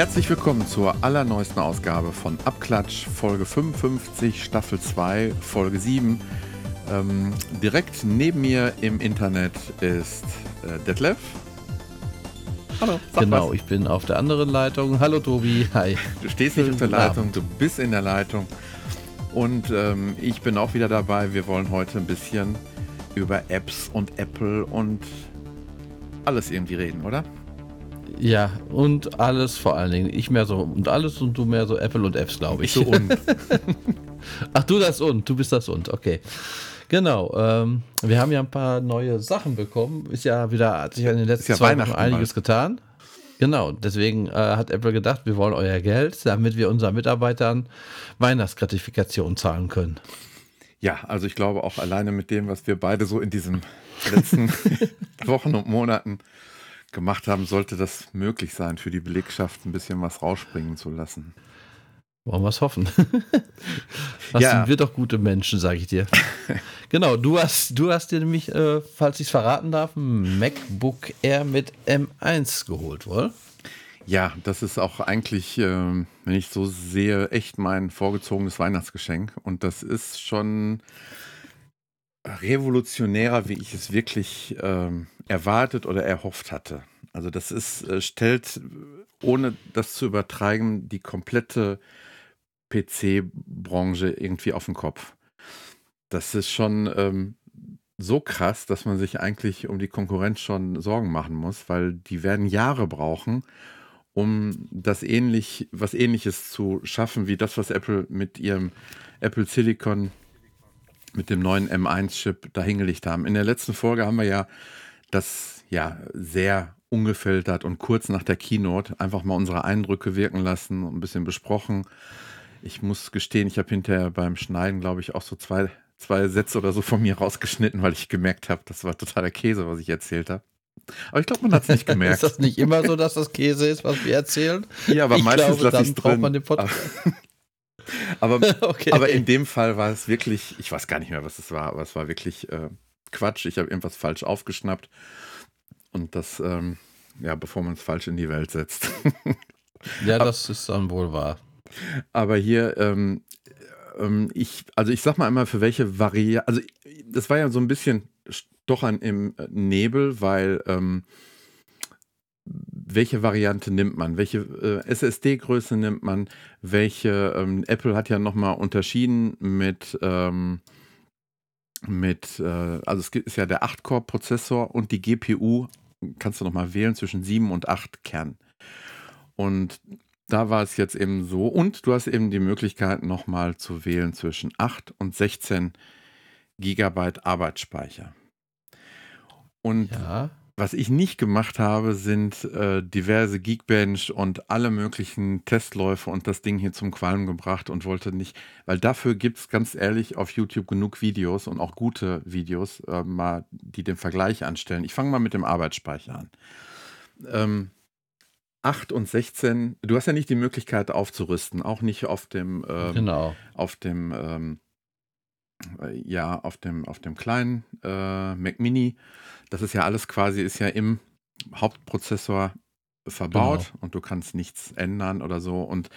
Herzlich willkommen zur allerneuesten Ausgabe von Abklatsch, Folge 55, Staffel 2, Folge 7. Ähm, direkt neben mir im Internet ist äh, Detlef. Hallo. Genau, was. ich bin auf der anderen Leitung. Hallo Tobi, hi. Du stehst nicht auf der Leitung, du bist in der Leitung. Und ähm, ich bin auch wieder dabei. Wir wollen heute ein bisschen über Apps und Apple und alles irgendwie reden, oder? Ja, und alles vor allen Dingen. Ich mehr so und alles und du mehr so Apple und Apps, glaube ich. So und. Ach, du das und, du bist das und, okay. Genau, ähm, wir haben ja ein paar neue Sachen bekommen. Ist ja wieder, hat sich in den letzten ja zwei Wochen einiges mal. getan. Genau, deswegen äh, hat Apple gedacht, wir wollen euer Geld, damit wir unseren Mitarbeitern Weihnachtsgratifikation zahlen können. Ja, also ich glaube auch alleine mit dem, was wir beide so in diesen letzten Wochen und Monaten gemacht haben, sollte das möglich sein, für die Belegschaft ein bisschen was rausspringen zu lassen. Wollen wir es hoffen. das ja. sind wir doch gute Menschen, sage ich dir. genau, du hast, du hast dir nämlich, äh, falls ich es verraten darf, ein MacBook Air mit M1 geholt, wohl? Ja, das ist auch eigentlich, äh, wenn ich so sehe, echt mein vorgezogenes Weihnachtsgeschenk. Und das ist schon revolutionärer, wie ich es wirklich äh, erwartet oder erhofft hatte. Also das ist, äh, stellt, ohne das zu übertreiben, die komplette PC-Branche irgendwie auf den Kopf. Das ist schon ähm, so krass, dass man sich eigentlich um die Konkurrenz schon Sorgen machen muss, weil die werden Jahre brauchen, um das ähnlich, was ähnliches zu schaffen, wie das, was Apple mit ihrem Apple Silicon mit dem neuen M1-Chip dahingelegt haben. In der letzten Folge haben wir ja das ja sehr ungefiltert und kurz nach der Keynote einfach mal unsere Eindrücke wirken lassen und ein bisschen besprochen. Ich muss gestehen, ich habe hinterher beim Schneiden, glaube ich, auch so zwei, zwei Sätze oder so von mir rausgeschnitten, weil ich gemerkt habe, das war totaler Käse, was ich erzählt habe. Aber ich glaube, man hat es nicht gemerkt. ist das nicht immer so, dass das Käse ist, was wir erzählen? Ja, aber ich meistens lasse ich es. Man den Podcast. aber, okay. aber in dem Fall war es wirklich, ich weiß gar nicht mehr, was es war, aber es war wirklich äh, Quatsch. Ich habe irgendwas falsch aufgeschnappt. Und das, ähm, ja, bevor man es falsch in die Welt setzt. ja, das ist dann wohl wahr. Aber hier, ähm, ähm, ich, also ich sag mal einmal, für welche Variante, also das war ja so ein bisschen Stochern im Nebel, weil ähm, welche Variante nimmt man? Welche äh, SSD-Größe nimmt man? Welche, ähm, Apple hat ja nochmal unterschieden mit, ähm, mit, äh, also es ist ja der 8-Core-Prozessor und die GPU kannst du nochmal wählen zwischen 7 und 8 Kern. Und da war es jetzt eben so. Und du hast eben die Möglichkeit, nochmal zu wählen zwischen 8 und 16 Gigabyte Arbeitsspeicher. Und ja. Was ich nicht gemacht habe, sind äh, diverse Geekbench und alle möglichen Testläufe und das Ding hier zum Qualm gebracht und wollte nicht, weil dafür gibt es ganz ehrlich auf YouTube genug Videos und auch gute Videos, äh, mal, die den Vergleich anstellen. Ich fange mal mit dem Arbeitsspeicher an. Ähm, 8 und 16, du hast ja nicht die Möglichkeit aufzurüsten, auch nicht auf dem, ähm, genau. auf dem, ähm, äh, ja, auf dem, auf dem kleinen äh, Mac Mini. Das ist ja alles quasi, ist ja im Hauptprozessor verbaut genau. und du kannst nichts ändern oder so. Und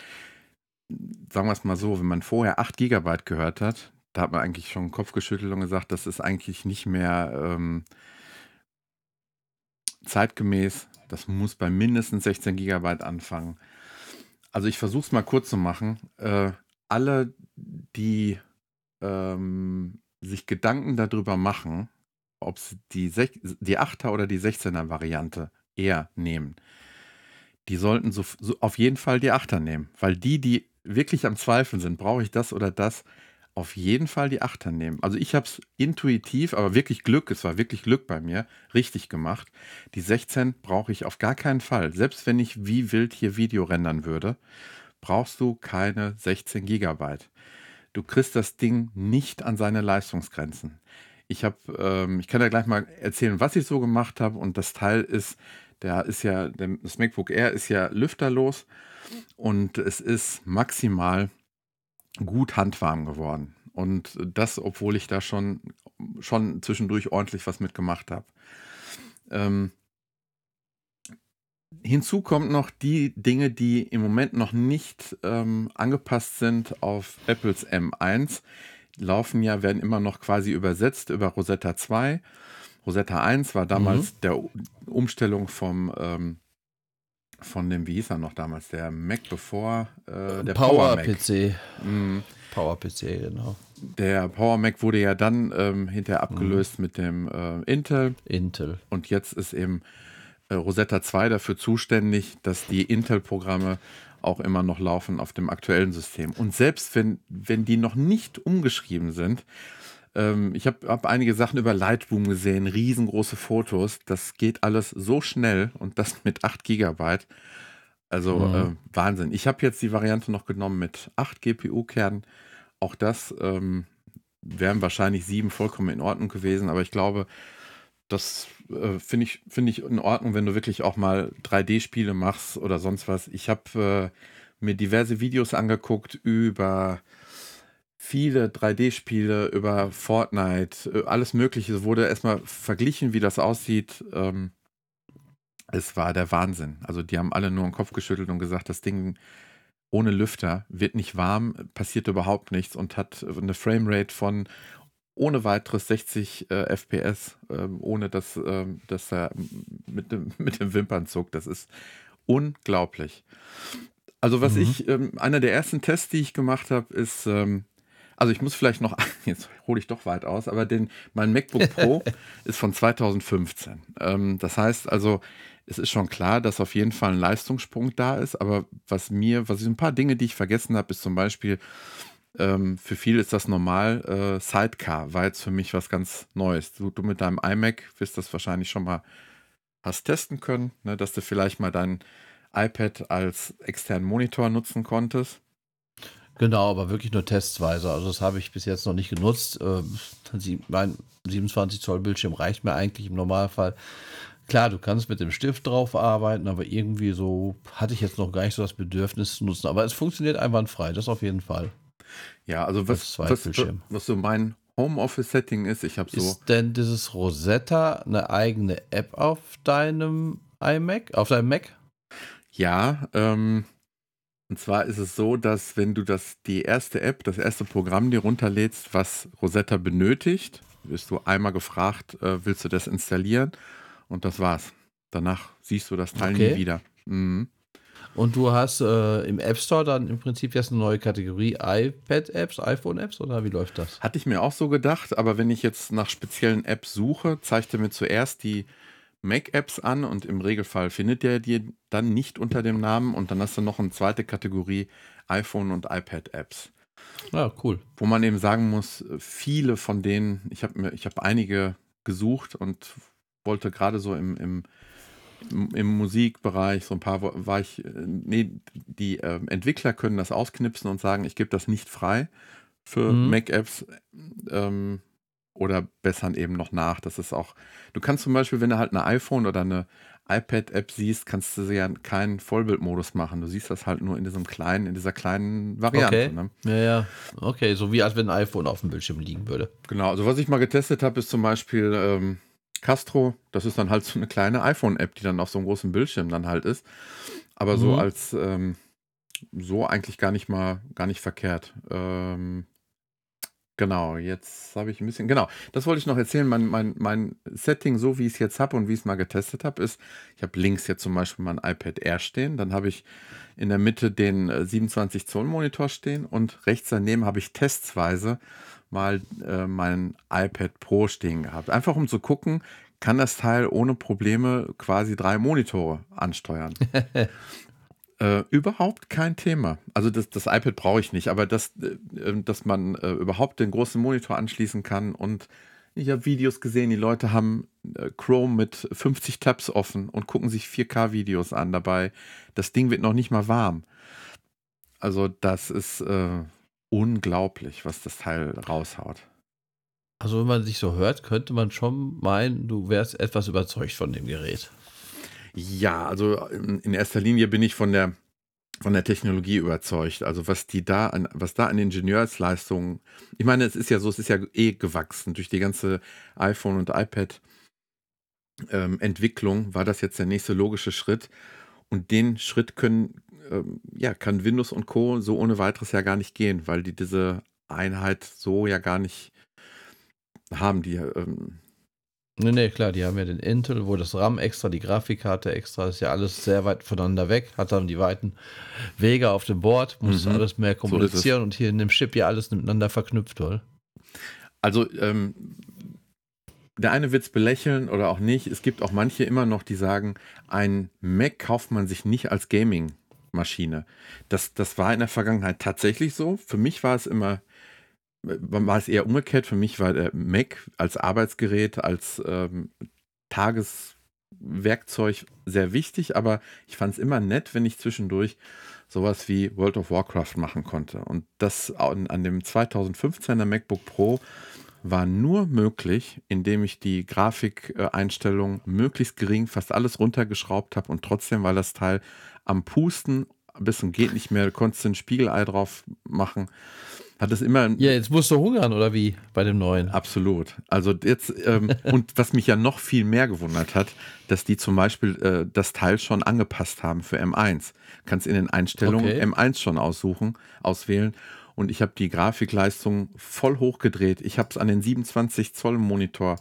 sagen wir es mal so, wenn man vorher 8 GB gehört hat, da hat man eigentlich schon den Kopf geschüttelt und gesagt, das ist eigentlich nicht mehr ähm, zeitgemäß das muss bei mindestens 16 GB anfangen. Also ich versuche es mal kurz zu machen. Äh, alle, die ähm, sich Gedanken darüber machen, ob sie die, die 8er oder die 16er Variante eher nehmen, die sollten so, so auf jeden Fall die 8er nehmen. Weil die, die wirklich am Zweifeln sind, brauche ich das oder das, auf jeden Fall die Achter nehmen. Also ich habe es intuitiv, aber wirklich Glück, es war wirklich Glück bei mir, richtig gemacht. Die 16 brauche ich auf gar keinen Fall. Selbst wenn ich wie wild hier Video rendern würde, brauchst du keine 16 Gigabyte. Du kriegst das Ding nicht an seine Leistungsgrenzen. Ich habe, ähm, ich kann dir gleich mal erzählen, was ich so gemacht habe. Und das Teil ist, der ist ja, das MacBook Air ist ja lüfterlos und es ist maximal gut handwarm geworden. Und das, obwohl ich da schon, schon zwischendurch ordentlich was mitgemacht habe. Ähm, hinzu kommt noch die Dinge, die im Moment noch nicht ähm, angepasst sind auf Apples M1. Laufen ja, werden immer noch quasi übersetzt über Rosetta 2. Rosetta 1 war damals mhm. der Umstellung vom ähm, von dem, wie hieß er noch damals, der Mac bevor äh, der Power, Power PC. Mhm. Power PC, genau. Der Power Mac wurde ja dann ähm, hinterher mhm. abgelöst mhm. mit dem äh, Intel. Intel. Und jetzt ist eben äh, Rosetta 2 dafür zuständig, dass die Intel-Programme auch immer noch laufen auf dem aktuellen System. Und selbst wenn, wenn die noch nicht umgeschrieben sind, ähm, ich habe hab einige Sachen über Lightroom gesehen, riesengroße Fotos, das geht alles so schnell und das mit 8 GB. Also mhm. äh, Wahnsinn. Ich habe jetzt die Variante noch genommen mit 8 GPU-Kernen. Auch das ähm, wären wahrscheinlich sieben vollkommen in Ordnung gewesen, aber ich glaube, das äh, finde ich, find ich in Ordnung, wenn du wirklich auch mal 3D-Spiele machst oder sonst was. Ich habe äh, mir diverse Videos angeguckt über viele 3D-Spiele, über Fortnite, äh, alles Mögliche. Es wurde erstmal verglichen, wie das aussieht. Ähm, es war der Wahnsinn. Also die haben alle nur den Kopf geschüttelt und gesagt, das Ding ohne Lüfter wird nicht warm, passiert überhaupt nichts und hat eine Framerate von ohne weiteres 60 äh, FPS, äh, ohne dass, äh, dass er mit dem, mit dem Wimpern zuckt. Das ist unglaublich. Also was mhm. ich, ähm, einer der ersten Tests, die ich gemacht habe, ist, ähm, also ich muss vielleicht noch, jetzt hole ich doch weit aus, aber den, mein MacBook Pro ist von 2015. Ähm, das heißt also, es ist schon klar, dass auf jeden Fall ein Leistungssprung da ist, aber was mir, was ich ein paar Dinge, die ich vergessen habe, ist zum Beispiel, ähm, für viele ist das normal. Äh, Sidecar war jetzt für mich was ganz Neues. Du, du mit deinem iMac wirst das wahrscheinlich schon mal hast testen können, ne, dass du vielleicht mal dein iPad als externen Monitor nutzen konntest. Genau, aber wirklich nur testweise. Also das habe ich bis jetzt noch nicht genutzt. Äh, mein 27 Zoll Bildschirm reicht mir eigentlich im Normalfall. Klar, du kannst mit dem Stift drauf arbeiten, aber irgendwie so hatte ich jetzt noch gar nicht so das Bedürfnis zu nutzen. Aber es funktioniert einwandfrei, das auf jeden Fall. Ja, also was, was, was so mein Homeoffice-Setting ist, ich habe so. Ist denn dieses Rosetta eine eigene App auf deinem iMac, auf deinem Mac? Ja, ähm, und zwar ist es so, dass wenn du das, die erste App, das erste Programm dir runterlädst, was Rosetta benötigt, wirst du einmal gefragt, äh, willst du das installieren? Und das war's. Danach siehst du das Teil okay. nie wieder. Mhm. Und du hast äh, im App Store dann im Prinzip jetzt eine neue Kategorie iPad-Apps, iPhone-Apps oder wie läuft das? Hatte ich mir auch so gedacht, aber wenn ich jetzt nach speziellen Apps suche, zeigt er mir zuerst die Mac-Apps an und im Regelfall findet er die dann nicht unter dem Namen und dann hast du noch eine zweite Kategorie iPhone und iPad-Apps. Ja, cool. Wo man eben sagen muss, viele von denen, ich habe ich hab einige gesucht und wollte gerade so im, im im Musikbereich, so ein paar war ich, nee, die äh, Entwickler können das ausknipsen und sagen, ich gebe das nicht frei für mhm. Mac-Apps ähm, oder bessern eben noch nach. Das ist auch, du kannst zum Beispiel, wenn du halt eine iPhone oder eine iPad-App siehst, kannst du ja keinen Vollbildmodus machen. Du siehst das halt nur in diesem kleinen, in dieser kleinen Variante. Okay. Ne? Ja, ja. Okay, so wie als wenn ein iPhone auf dem Bildschirm liegen würde. Genau, also was ich mal getestet habe, ist zum Beispiel ähm, Castro, das ist dann halt so eine kleine iPhone-App, die dann auf so einem großen Bildschirm dann halt ist. Aber mhm. so als ähm, so eigentlich gar nicht mal, gar nicht verkehrt. Ähm, genau, jetzt habe ich ein bisschen, genau, das wollte ich noch erzählen. Mein, mein, mein Setting, so wie ich es jetzt habe und wie ich es mal getestet habe, ist, ich habe links jetzt zum Beispiel mein iPad Air stehen, dann habe ich in der Mitte den 27 äh, Zoll Monitor stehen und rechts daneben habe ich testweise mal äh, mein iPad Pro stehen gehabt. Einfach um zu gucken, kann das Teil ohne Probleme quasi drei Monitore ansteuern. äh, überhaupt kein Thema. Also das, das iPad brauche ich nicht, aber das, äh, dass man äh, überhaupt den großen Monitor anschließen kann und ich habe Videos gesehen, die Leute haben äh, Chrome mit 50 Tabs offen und gucken sich 4K-Videos an dabei. Das Ding wird noch nicht mal warm. Also das ist äh, unglaublich, was das Teil raushaut. Also wenn man sich so hört, könnte man schon meinen, du wärst etwas überzeugt von dem Gerät. Ja, also in erster Linie bin ich von der von der Technologie überzeugt. Also was die da an, was da an Ingenieursleistungen, ich meine, es ist ja so, es ist ja eh gewachsen durch die ganze iPhone und iPad ähm, Entwicklung war das jetzt der nächste logische Schritt. Und den Schritt können, ähm, ja, kann Windows und Co. so ohne weiteres ja gar nicht gehen, weil die diese Einheit so ja gar nicht haben. Die, ähm, Nee, nee, klar, die haben ja den Intel, wo das RAM extra, die Grafikkarte extra, ist ja alles sehr weit voneinander weg, hat dann die weiten Wege auf dem Board, muss mhm. alles mehr kommunizieren so und hier in dem Chip ja alles miteinander verknüpft, oder? Also, ähm, der eine wird es belächeln oder auch nicht. Es gibt auch manche immer noch, die sagen, ein Mac kauft man sich nicht als Gaming-Maschine. Das, das war in der Vergangenheit tatsächlich so. Für mich war es immer war es eher umgekehrt. Für mich war der Mac als Arbeitsgerät, als ähm, Tageswerkzeug sehr wichtig, aber ich fand es immer nett, wenn ich zwischendurch sowas wie World of Warcraft machen konnte. Und das an, an dem 2015er MacBook Pro war nur möglich, indem ich die Grafikeinstellung möglichst gering, fast alles runtergeschraubt habe und trotzdem war das Teil am Pusten bis zum geht nicht mehr, du konntest ein Spiegelei drauf machen. Hat es immer. Ja, jetzt musst du hungern, oder wie? Bei dem neuen. Absolut. Also jetzt, ähm, und was mich ja noch viel mehr gewundert hat, dass die zum Beispiel äh, das Teil schon angepasst haben für M1. Kannst in den Einstellungen okay. M1 schon aussuchen, auswählen. Und ich habe die Grafikleistung voll hochgedreht. Ich habe es an den 27 Zoll Monitor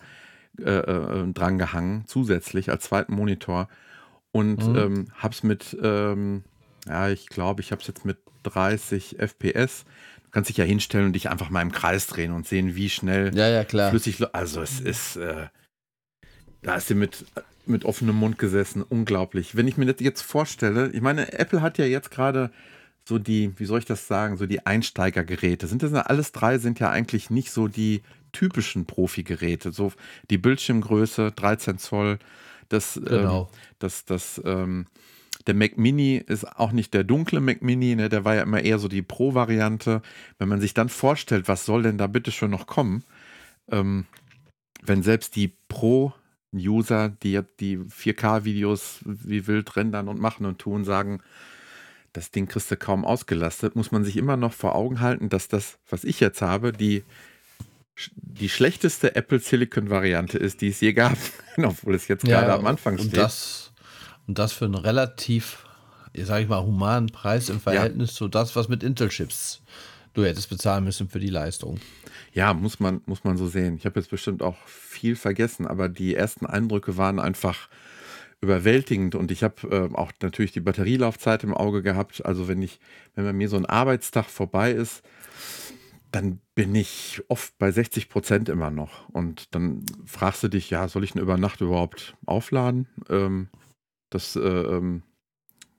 äh, äh, drangehangen, zusätzlich als zweiten Monitor. Und mhm. ähm, habe es mit, ähm, ja, ich glaube, ich habe es jetzt mit 30 FPS kannst dich ja hinstellen und dich einfach mal im Kreis drehen und sehen, wie schnell ja, ja, klar. flüssig. Also es ist, äh, da ist sie mit, mit offenem Mund gesessen, unglaublich. Wenn ich mir das jetzt vorstelle, ich meine, Apple hat ja jetzt gerade so die, wie soll ich das sagen, so die Einsteigergeräte. Sind das alles drei sind ja eigentlich nicht so die typischen Profi-Geräte. So die Bildschirmgröße, 13 Zoll, das, ähm, genau. ähm, das, das, ähm, der Mac Mini ist auch nicht der dunkle Mac Mini, ne? der war ja immer eher so die Pro-Variante. Wenn man sich dann vorstellt, was soll denn da bitte schon noch kommen, ähm, wenn selbst die Pro-User, die die 4K-Videos wie wild rendern und machen und tun, sagen, das Ding kriegst du kaum ausgelastet, muss man sich immer noch vor Augen halten, dass das, was ich jetzt habe, die die schlechteste Apple Silicon Variante ist, die es je gab, obwohl es jetzt ja, gerade am Anfang steht. Und das und das für einen relativ, sage ich mal, humanen Preis im Verhältnis ja. zu das, was mit Intel-Chips du hättest bezahlen müssen für die Leistung. Ja, muss man, muss man so sehen. Ich habe jetzt bestimmt auch viel vergessen, aber die ersten Eindrücke waren einfach überwältigend und ich habe äh, auch natürlich die Batterielaufzeit im Auge gehabt. Also wenn ich, wenn bei mir so ein Arbeitstag vorbei ist, dann bin ich oft bei 60 Prozent immer noch. Und dann fragst du dich, ja, soll ich eine über Nacht überhaupt aufladen? Ähm, dass äh, ähm,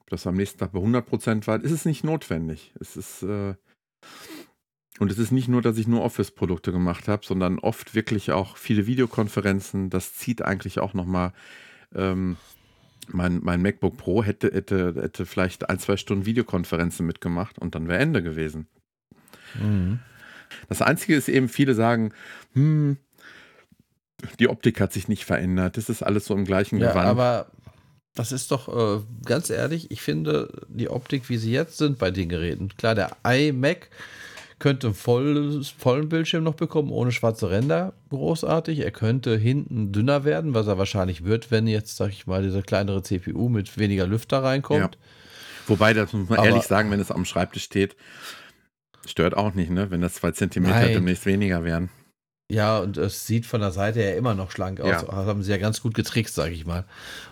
das am nächsten Tag bei 100 Prozent war, ist es nicht notwendig. Es ist äh, und es ist nicht nur, dass ich nur Office-Produkte gemacht habe, sondern oft wirklich auch viele Videokonferenzen. Das zieht eigentlich auch nochmal. Ähm, mein, mein MacBook Pro hätte, hätte, hätte vielleicht ein, zwei Stunden Videokonferenzen mitgemacht und dann wäre Ende gewesen. Mhm. Das Einzige ist eben, viele sagen, hm, die Optik hat sich nicht verändert. Das ist alles so im gleichen ja, Gewand. Aber das ist doch äh, ganz ehrlich, ich finde die Optik, wie sie jetzt sind bei den Geräten. Klar, der iMac könnte voll, vollen Bildschirm noch bekommen, ohne schwarze Ränder. Großartig. Er könnte hinten dünner werden, was er wahrscheinlich wird, wenn jetzt, sag ich mal, diese kleinere CPU mit weniger Lüfter reinkommt. Ja. Wobei, das muss man Aber, ehrlich sagen, wenn es am Schreibtisch steht, stört auch nicht, ne? Wenn das zwei Zentimeter nein. demnächst weniger wären. Ja, und es sieht von der Seite ja immer noch schlank aus. Ja. Haben sie ja ganz gut getrickst, sage ich mal.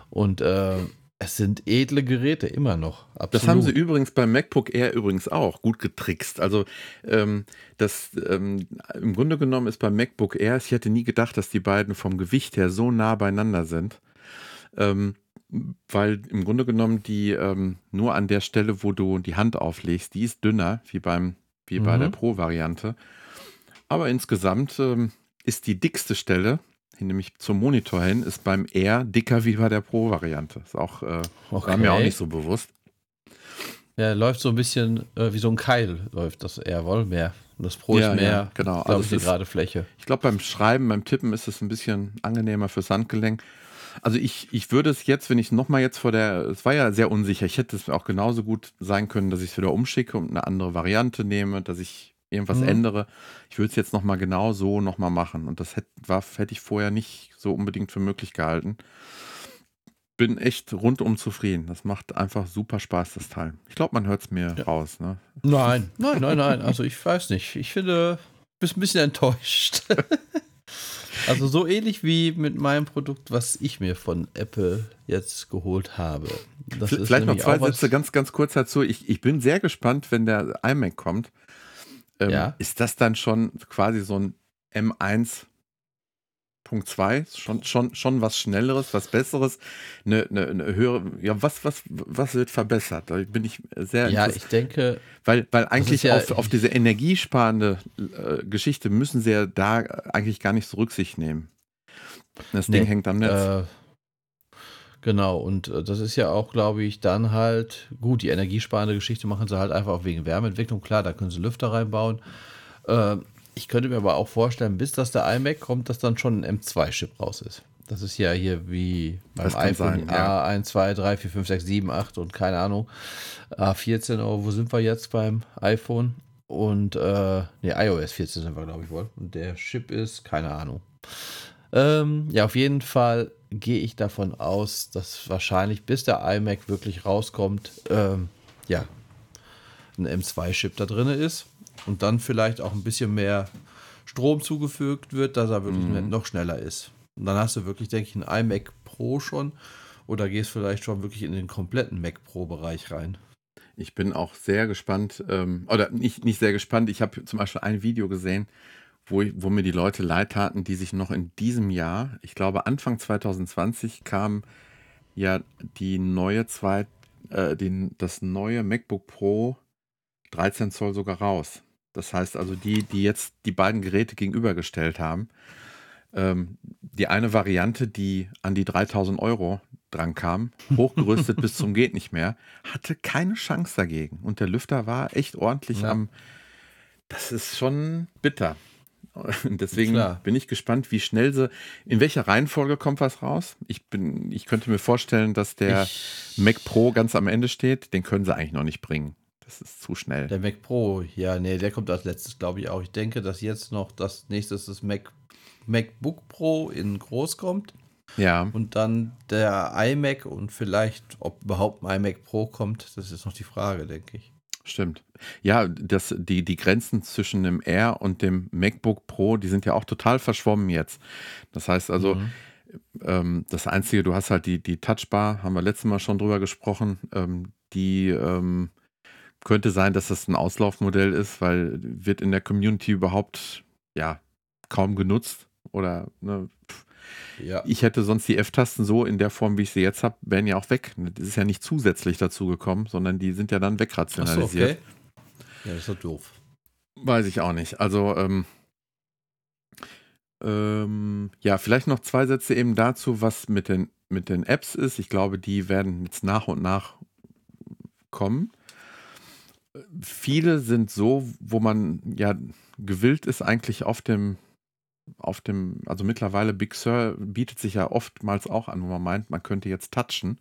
Und äh, es sind edle Geräte immer noch. Absolut. Das haben sie übrigens beim MacBook Air übrigens auch gut getrickst. Also ähm, das ähm, im Grunde genommen ist beim MacBook Air, ich hätte nie gedacht, dass die beiden vom Gewicht her so nah beieinander sind. Ähm, weil im Grunde genommen die ähm, nur an der Stelle, wo du die Hand auflegst, die ist dünner, wie beim wie bei der mhm. Pro-Variante. Aber insgesamt ähm, ist die dickste Stelle, nämlich zum Monitor hin, ist beim R dicker wie bei der Pro-Variante. Ist auch, äh, okay. war mir auch nicht so bewusst. Ja, läuft so ein bisschen äh, wie so ein Keil, läuft das R wohl mehr. Das Pro ja, ist mehr, ja, genau. glaube also die gerade Fläche. Ich glaube, beim Schreiben, beim Tippen ist es ein bisschen angenehmer fürs Handgelenk. Also ich, ich würde es jetzt, wenn ich es nochmal jetzt vor der, es war ja sehr unsicher, ich hätte es auch genauso gut sein können, dass ich es wieder umschicke und eine andere Variante nehme, dass ich irgendwas mhm. ändere. Ich würde es jetzt nochmal genau so nochmal machen. Und das hätte, war, hätte ich vorher nicht so unbedingt für möglich gehalten. bin echt rundum zufrieden. Das macht einfach super Spaß, das Teil. Ich glaube, man hört es mir ja. raus. Ne? Nein, nein, nein, nein. Also ich weiß nicht. Ich finde, du bist ein bisschen enttäuscht. also so ähnlich wie mit meinem Produkt, was ich mir von Apple jetzt geholt habe. Das Vielleicht noch zwei Sätze ganz, ganz kurz dazu. Ich, ich bin sehr gespannt, wenn der iMac kommt. Ähm, ja. Ist das dann schon quasi so ein M1 Punkt 2, schon, schon, schon was Schnelleres, was Besseres, eine, eine, eine, höhere, ja, was, was, was wird verbessert? Da bin ich sehr Ja, ich denke. Weil, weil eigentlich ja, auf, auf diese energiesparende äh, Geschichte müssen sie ja da eigentlich gar nicht so Rücksicht nehmen. Das nee, Ding hängt am Netz. Äh, genau, und äh, das ist ja auch, glaube ich, dann halt, gut, die energiesparende Geschichte machen sie halt einfach auch wegen Wärmeentwicklung. Klar, da können sie Lüfter reinbauen. Äh, ich könnte mir aber auch vorstellen, bis das der iMac kommt, dass dann schon ein M2-Chip raus ist. Das ist ja hier wie beim iPhone sein, ja. A1, 2, 3, 4, 5, 6, 7, 8 und keine Ahnung. A14, aber wo sind wir jetzt beim iPhone? Und, äh, ne, iOS 14 sind wir, glaube ich, wohl. Und der Chip ist, keine Ahnung. Ähm, ja, auf jeden Fall gehe ich davon aus, dass wahrscheinlich bis der iMac wirklich rauskommt, ähm, ja, ein M2-Chip da drin ist und dann vielleicht auch ein bisschen mehr Strom zugefügt wird, dass er wirklich mhm. noch schneller ist. Und dann hast du wirklich, denke ich, ein iMac Pro schon oder gehst vielleicht schon wirklich in den kompletten Mac Pro-Bereich rein. Ich bin auch sehr gespannt, ähm, oder nicht, nicht sehr gespannt, ich habe zum Beispiel ein Video gesehen, wo, wo mir die Leute leid taten, die sich noch in diesem Jahr, ich glaube Anfang 2020 kam ja die neue zwei, äh, den, das neue MacBook Pro 13 Zoll sogar raus. Das heißt also, die, die jetzt die beiden Geräte gegenübergestellt haben, ähm, die eine Variante, die an die 3000 Euro dran kam, hochgerüstet bis zum geht nicht mehr, hatte keine Chance dagegen. Und der Lüfter war echt ordentlich ja. am. Das ist schon bitter. Deswegen Klar. bin ich gespannt, wie schnell sie, in welcher Reihenfolge kommt was raus. Ich bin, ich könnte mir vorstellen, dass der ich, Mac Pro ganz am Ende steht. Den können sie eigentlich noch nicht bringen. Das ist zu schnell. Der Mac Pro, ja, nee, der kommt als letztes, glaube ich auch. Ich denke, dass jetzt noch das nächste das Mac, MacBook Pro in groß kommt. Ja. Und dann der iMac und vielleicht, ob überhaupt ein iMac Pro kommt, das ist noch die Frage, denke ich. Stimmt. Ja, das, die, die Grenzen zwischen dem Air und dem MacBook Pro, die sind ja auch total verschwommen jetzt. Das heißt also, mhm. ähm, das Einzige, du hast halt die, die Touchbar, haben wir letztes Mal schon drüber gesprochen, ähm, die ähm, könnte sein, dass das ein Auslaufmodell ist, weil wird in der Community überhaupt ja kaum genutzt oder ne, ja. ich hätte sonst die F-Tasten so in der Form, wie ich sie jetzt habe, wären ja auch weg. Das ist ja nicht zusätzlich dazu gekommen, sondern die sind ja dann wegrationalisiert. So, okay. Ja, das ist doch doof. Weiß ich auch nicht. Also ähm, ähm, ja, vielleicht noch zwei Sätze eben dazu, was mit den mit den Apps ist. Ich glaube, die werden jetzt nach und nach kommen viele sind so, wo man ja gewillt ist, eigentlich auf dem, auf dem, also mittlerweile Big Sur bietet sich ja oftmals auch an, wo man meint, man könnte jetzt touchen.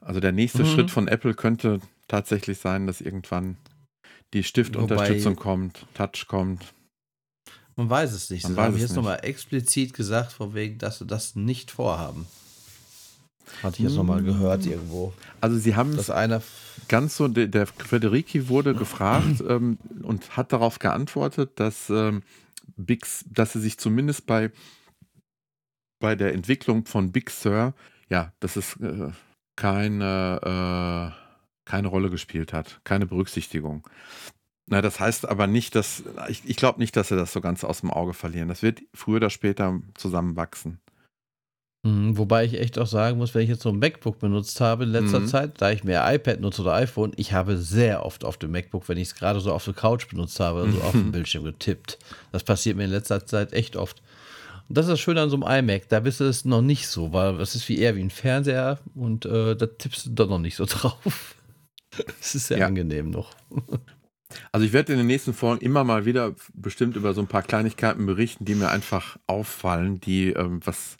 Also der nächste mhm. Schritt von Apple könnte tatsächlich sein, dass irgendwann die Stiftunterstützung kommt, Touch kommt. Man weiß es nicht. Man Sie haben jetzt nochmal explizit gesagt, von wegen, dass sie das nicht vorhaben. Hatte ich jetzt nochmal gehört irgendwo. Also sie haben das einer ganz so, der, der Federici wurde gefragt ähm, und hat darauf geantwortet, dass ähm, Bix, dass sie sich zumindest bei, bei der Entwicklung von Big Sur, ja, dass es äh, keine, äh, keine Rolle gespielt hat, keine Berücksichtigung. Na, das heißt aber nicht, dass, ich, ich glaube nicht, dass sie das so ganz aus dem Auge verlieren. Das wird früher oder später zusammenwachsen. Mhm, wobei ich echt auch sagen muss, wenn ich jetzt so ein MacBook benutzt habe in letzter mhm. Zeit, da ich mehr iPad nutze oder iPhone, ich habe sehr oft auf dem MacBook, wenn ich es gerade so auf der Couch benutzt habe, so auf dem Bildschirm getippt. Das passiert mir in letzter Zeit echt oft. Und das ist das Schöne an so einem iMac, da bist du es noch nicht so, weil das ist wie eher wie ein Fernseher und äh, da tippst du doch noch nicht so drauf. Das ist sehr ja. angenehm noch. Also ich werde in den nächsten Folgen immer mal wieder bestimmt über so ein paar Kleinigkeiten berichten, die mir einfach auffallen, die ähm, was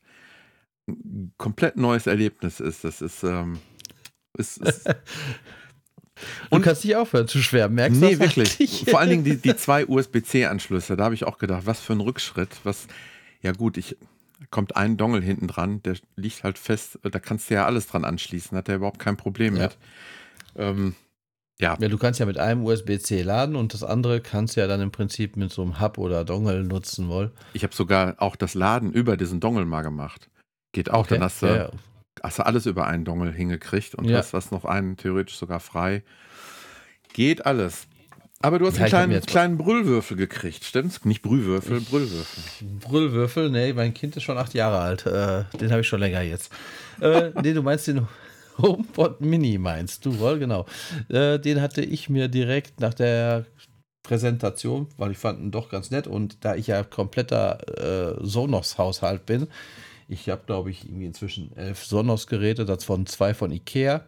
komplett neues Erlebnis ist. Das ist, ähm, ist, ist Und du kannst dich aufhören zu schwer, merkst du? Nee, wirklich. Vor allen Dingen die, die zwei USB-C-Anschlüsse, da habe ich auch gedacht, was für ein Rückschritt. Was, ja gut, ich, kommt ein Dongle hinten dran, der liegt halt fest, da kannst du ja alles dran anschließen, hat er überhaupt kein Problem ja. mit. Ähm, ja. ja, du kannst ja mit einem USB-C laden und das andere kannst du ja dann im Prinzip mit so einem Hub oder Dongle nutzen wollen. Ich habe sogar auch das Laden über diesen Dongle mal gemacht. Geht auch, okay. dann hast du, ja, hast du alles über einen Dongle hingekriegt und hast was noch einen theoretisch sogar frei. Geht alles. Aber du hast ja, einen kleinen, kleinen Brüllwürfel gekriegt, stimmt's? Nicht Brühwürfel, ich, Brüllwürfel. Brüllwürfel, nee, mein Kind ist schon acht Jahre alt. Äh, den habe ich schon länger jetzt. äh, nee, du meinst den HomePod Mini, meinst du wohl, genau. Äh, den hatte ich mir direkt nach der Präsentation, weil ich fand ihn doch ganz nett und da ich ja kompletter äh, Sonos-Haushalt bin, ich habe, glaube ich, irgendwie inzwischen elf Sonos-Geräte, davon zwei von Ikea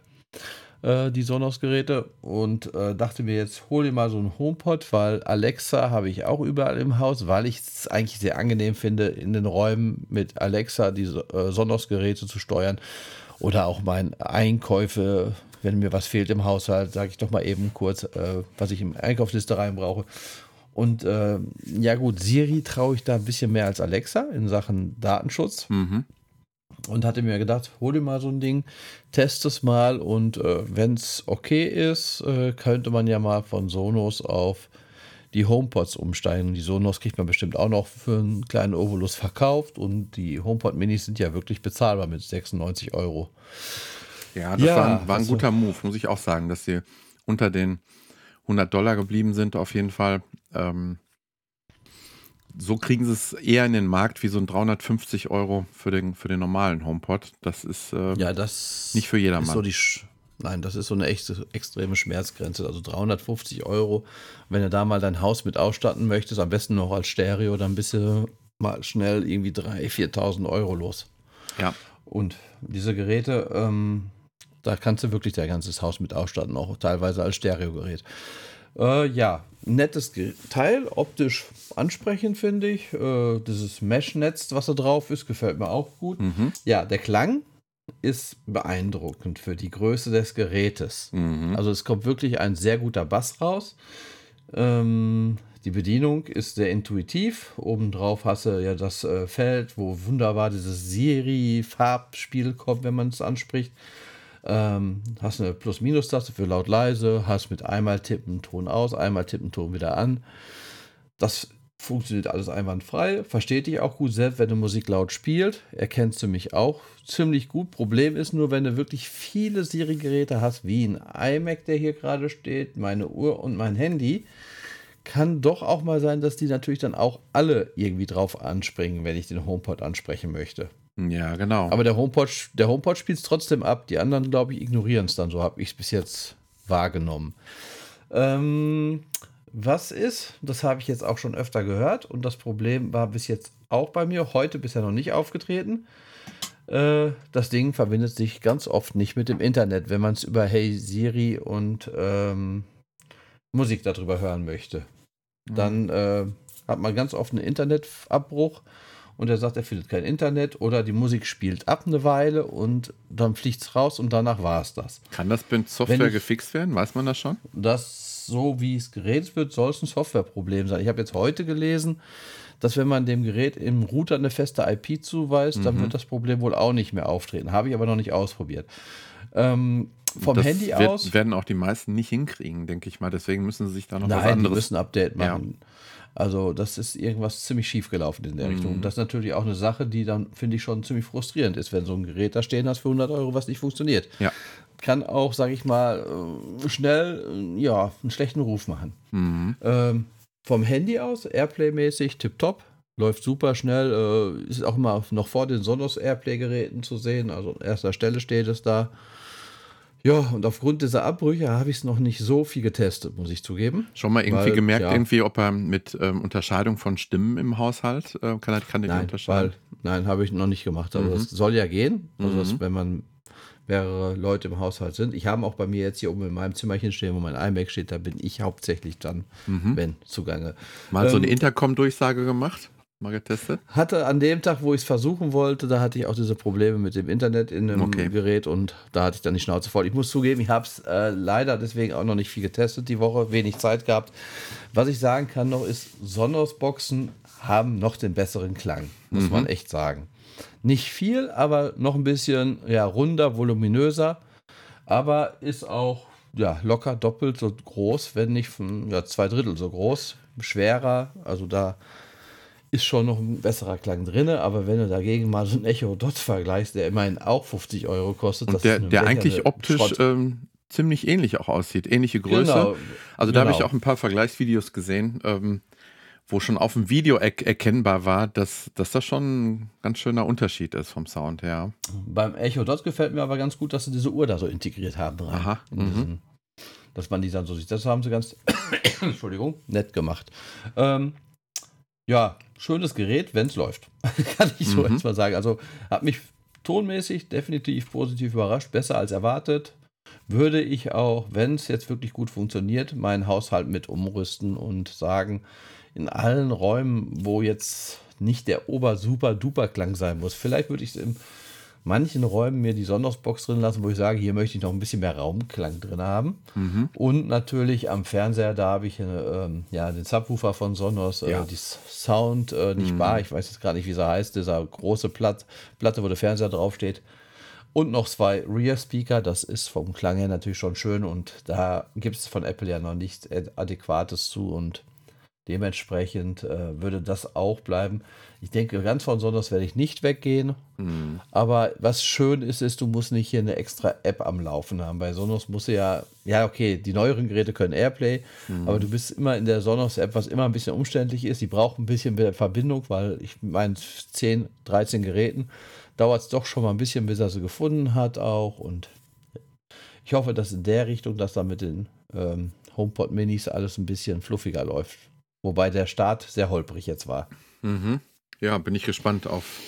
äh, die Sonos-Geräte und äh, dachte mir jetzt, hol dir mal so einen HomePod, weil Alexa habe ich auch überall im Haus, weil ich es eigentlich sehr angenehm finde, in den Räumen mit Alexa die äh, Sonos-Geräte zu steuern oder auch meine Einkäufe, wenn mir was fehlt im Haushalt, sage ich doch mal eben kurz, äh, was ich im Einkaufsliste rein brauche. Und äh, ja gut, Siri traue ich da ein bisschen mehr als Alexa in Sachen Datenschutz. Mhm und hatte mir gedacht, hol dir mal so ein Ding, test es mal und äh, wenn es okay ist, äh, könnte man ja mal von Sonos auf die HomePods umsteigen. Die Sonos kriegt man bestimmt auch noch für einen kleinen Ovolus verkauft und die HomePod Minis sind ja wirklich bezahlbar mit 96 Euro. Ja, das ja, war, ein, war ein also, guter Move, muss ich auch sagen, dass sie unter den 100 Dollar geblieben sind, auf jeden Fall. Ähm, so kriegen sie es eher in den Markt wie so ein 350 Euro für den, für den normalen HomePod. Das ist äh, ja, das nicht für jedermann. So nein, das ist so eine echte extreme Schmerzgrenze. Also 350 Euro. Wenn du da mal dein Haus mit ausstatten möchtest, am besten noch als Stereo, dann bist du mal schnell irgendwie 3.000, 4.000 Euro los. Ja. Und diese Geräte, ähm, da kannst du wirklich dein ganzes Haus mit ausstatten, auch teilweise als Stereogerät. Äh, ja, nettes Teil, optisch ansprechend finde ich. Äh, dieses Mesh-Netz, was da drauf ist, gefällt mir auch gut. Mhm. Ja, der Klang ist beeindruckend für die Größe des Gerätes. Mhm. Also es kommt wirklich ein sehr guter Bass raus. Ähm, die Bedienung ist sehr intuitiv. Obendrauf hast du ja das äh, Feld, wo wunderbar dieses Siri-Farbspiel kommt, wenn man es anspricht. Ähm, hast eine Plus-Minus-Taste für laut leise, hast mit einmal tippen Ton aus, einmal tippen Ton wieder an. Das funktioniert alles einwandfrei, versteht dich auch gut, selbst wenn du Musik laut spielt, erkennst du mich auch ziemlich gut. Problem ist nur, wenn du wirklich viele Siri-Geräte hast, wie ein iMac, der hier gerade steht, meine Uhr und mein Handy, kann doch auch mal sein, dass die natürlich dann auch alle irgendwie drauf anspringen, wenn ich den HomePod ansprechen möchte. Ja, genau. Aber der HomePod, der HomePod spielt es trotzdem ab. Die anderen, glaube ich, ignorieren es dann. So habe ich es bis jetzt wahrgenommen. Ähm, was ist, das habe ich jetzt auch schon öfter gehört und das Problem war bis jetzt auch bei mir, heute bisher noch nicht aufgetreten. Äh, das Ding verbindet sich ganz oft nicht mit dem Internet, wenn man es über Hey Siri und ähm, Musik darüber hören möchte. Mhm. Dann äh, hat man ganz oft einen Internetabbruch und er sagt, er findet kein Internet oder die Musik spielt ab eine Weile und dann fliegt es raus und danach war es das. Kann das mit Software ich, gefixt werden? Weiß man das schon? Das, so wie es geredet wird, soll es ein Softwareproblem sein. Ich habe jetzt heute gelesen, dass wenn man dem Gerät im Router eine feste IP zuweist, mhm. dann wird das Problem wohl auch nicht mehr auftreten. Habe ich aber noch nicht ausprobiert. Ähm, vom das Handy wird, aus. werden auch die meisten nicht hinkriegen, denke ich mal. Deswegen müssen sie sich da noch Nein, was anderes. Die müssen ein Update machen. Ja. Also das ist irgendwas ziemlich schief gelaufen in der mhm. Richtung. Und das ist natürlich auch eine Sache, die dann, finde ich, schon ziemlich frustrierend ist, wenn so ein Gerät da stehen hast für 100 Euro, was nicht funktioniert. Ja. Kann auch, sage ich mal, äh, schnell äh, ja, einen schlechten Ruf machen. Mhm. Ähm, vom Handy aus, Airplay-mäßig, tipptopp. Läuft super schnell, äh, ist auch immer noch vor den Sonos Airplay-Geräten zu sehen. Also an erster Stelle steht es da. Ja, und aufgrund dieser Abbrüche habe ich es noch nicht so viel getestet, muss ich zugeben. Schon mal irgendwie weil, gemerkt, ja, irgendwie, ob er mit ähm, Unterscheidung von Stimmen im Haushalt äh, kann, kann nein, unterscheiden? Weil, nein, habe ich noch nicht gemacht. Also mhm. das soll ja gehen. Also mhm. das, wenn man mehrere Leute im Haushalt sind. Ich habe auch bei mir jetzt hier oben in meinem Zimmerchen stehen, wo mein iMac steht, da bin ich hauptsächlich dann, mhm. wenn, zugange. Mal ähm, so eine ähm, Intercom-Durchsage gemacht? Mal getestet? Hatte an dem Tag, wo ich es versuchen wollte, da hatte ich auch diese Probleme mit dem Internet in dem okay. Gerät und da hatte ich dann die Schnauze voll. Ich muss zugeben, ich habe es äh, leider deswegen auch noch nicht viel getestet die Woche, wenig Zeit gehabt. Was ich sagen kann noch ist, Sonos-Boxen haben noch den besseren Klang, muss mhm. man echt sagen. Nicht viel, aber noch ein bisschen ja, runder, voluminöser. Aber ist auch ja, locker doppelt so groß, wenn nicht von, ja, zwei Drittel so groß. Schwerer, also da ist schon noch ein besserer Klang drin, aber wenn du dagegen mal so ein Echo Dot vergleichst, der immerhin auch 50 Euro kostet, Und der, der eigentlich optisch ähm, ziemlich ähnlich auch aussieht, ähnliche Größe. Genau, also da genau. habe ich auch ein paar Vergleichsvideos gesehen, ähm, wo schon auf dem Video er erkennbar war, dass, dass das schon ein ganz schöner Unterschied ist vom Sound her. Beim Echo Dot gefällt mir aber ganz gut, dass sie diese Uhr da so integriert haben. Dran, Aha. Diesen, dass man die dann so sieht. Das haben sie ganz, Entschuldigung, nett gemacht. Ähm, ja, schönes Gerät, wenn es läuft. Kann ich so mhm. erstmal sagen. Also hat mich tonmäßig definitiv positiv überrascht, besser als erwartet. Würde ich auch, wenn es jetzt wirklich gut funktioniert, meinen Haushalt mit umrüsten und sagen, in allen Räumen, wo jetzt nicht der Ober-Super-Duper-Klang sein muss. Vielleicht würde ich es im manchen Räumen mir die Sonos-Box drin lassen, wo ich sage, hier möchte ich noch ein bisschen mehr Raumklang drin haben. Mhm. Und natürlich am Fernseher, da habe ich äh, ähm, ja, den Subwoofer von Sonos, äh, ja. die Sound, äh, nicht mhm. bar, ich weiß jetzt gar nicht, wie sie heißt, dieser große Platt, Platte, wo der Fernseher draufsteht. Und noch zwei Rear-Speaker, das ist vom Klang her natürlich schon schön und da gibt es von Apple ja noch nichts Adäquates zu und Dementsprechend äh, würde das auch bleiben. Ich denke, ganz von Sonos werde ich nicht weggehen. Mhm. Aber was schön ist, ist, du musst nicht hier eine extra App am Laufen haben. Bei Sonos musst du ja, ja, okay, die neueren Geräte können Airplay, mhm. aber du bist immer in der Sonos-App, was immer ein bisschen umständlich ist. Die braucht ein bisschen Verbindung, weil ich meine, 10, 13 Geräten dauert es doch schon mal ein bisschen, bis er sie gefunden hat auch. Und ich hoffe, dass in der Richtung, dass da mit den ähm, HomePod Minis alles ein bisschen fluffiger läuft. Wobei der Start sehr holprig jetzt war. Mhm. Ja, bin ich gespannt auf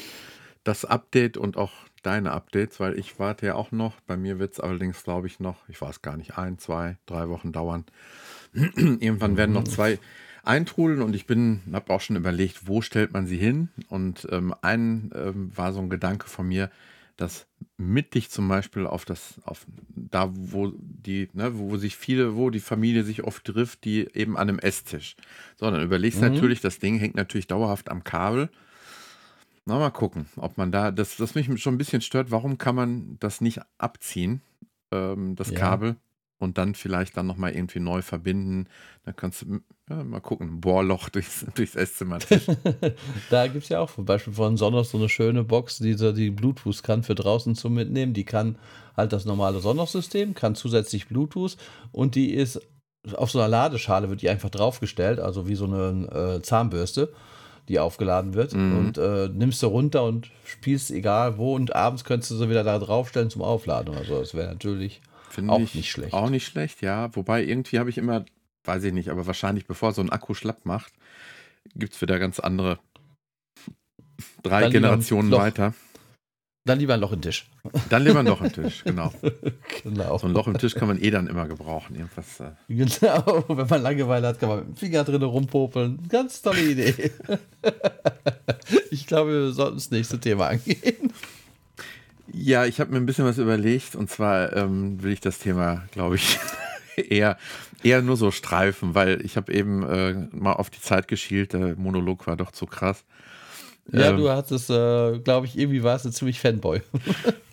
das Update und auch deine Updates, weil ich warte ja auch noch. Bei mir wird es allerdings, glaube ich, noch, ich weiß gar nicht, ein, zwei, drei Wochen dauern. Irgendwann werden noch mhm. zwei eintrudeln und ich bin, habe auch schon überlegt, wo stellt man sie hin? Und ähm, ein ähm, war so ein Gedanke von mir, dass mittig zum Beispiel auf das, auf da, wo die, ne, wo sich viele, wo die Familie sich oft trifft, die eben an einem Esstisch. So, dann überlegst du mhm. natürlich, das Ding hängt natürlich dauerhaft am Kabel. Na, mal gucken, ob man da, das, das mich schon ein bisschen stört, warum kann man das nicht abziehen, ähm, das ja. Kabel? Und dann vielleicht dann nochmal irgendwie neu verbinden. Dann kannst du ja, mal gucken, ein Bohrloch durchs, durchs Esszimmer. da gibt es ja auch zum Beispiel von Sonos so eine schöne Box, die die Bluetooth kann für draußen zum Mitnehmen. Die kann halt das normale Sonos-System, kann zusätzlich Bluetooth und die ist auf so einer Ladeschale wird die einfach draufgestellt, also wie so eine äh, Zahnbürste, die aufgeladen wird. Mhm. Und äh, nimmst du runter und spielst egal wo und abends könntest du sie wieder da draufstellen zum Aufladen. Also das wäre natürlich Finde auch ich nicht schlecht. Auch nicht schlecht, ja. Wobei irgendwie habe ich immer, weiß ich nicht, aber wahrscheinlich bevor so ein Akku schlapp macht, gibt es wieder ganz andere drei dann Generationen weiter. Dann lieber ein Loch im Tisch. Dann lieber ein Loch im Tisch, genau. genau. So ein Loch im Tisch kann man eh dann immer gebrauchen. Irgendwas, äh genau, wenn man Langeweile hat, kann man mit dem Finger drin rumpopeln. Ganz tolle Idee. ich glaube, wir sollten das nächste Thema angehen. Ja, ich habe mir ein bisschen was überlegt und zwar ähm, will ich das Thema, glaube ich, eher, eher nur so streifen, weil ich habe eben äh, mal auf die Zeit geschielt, der Monolog war doch zu krass. Ja, ähm, du hattest, äh, glaube ich, irgendwie warst du ziemlich Fanboy.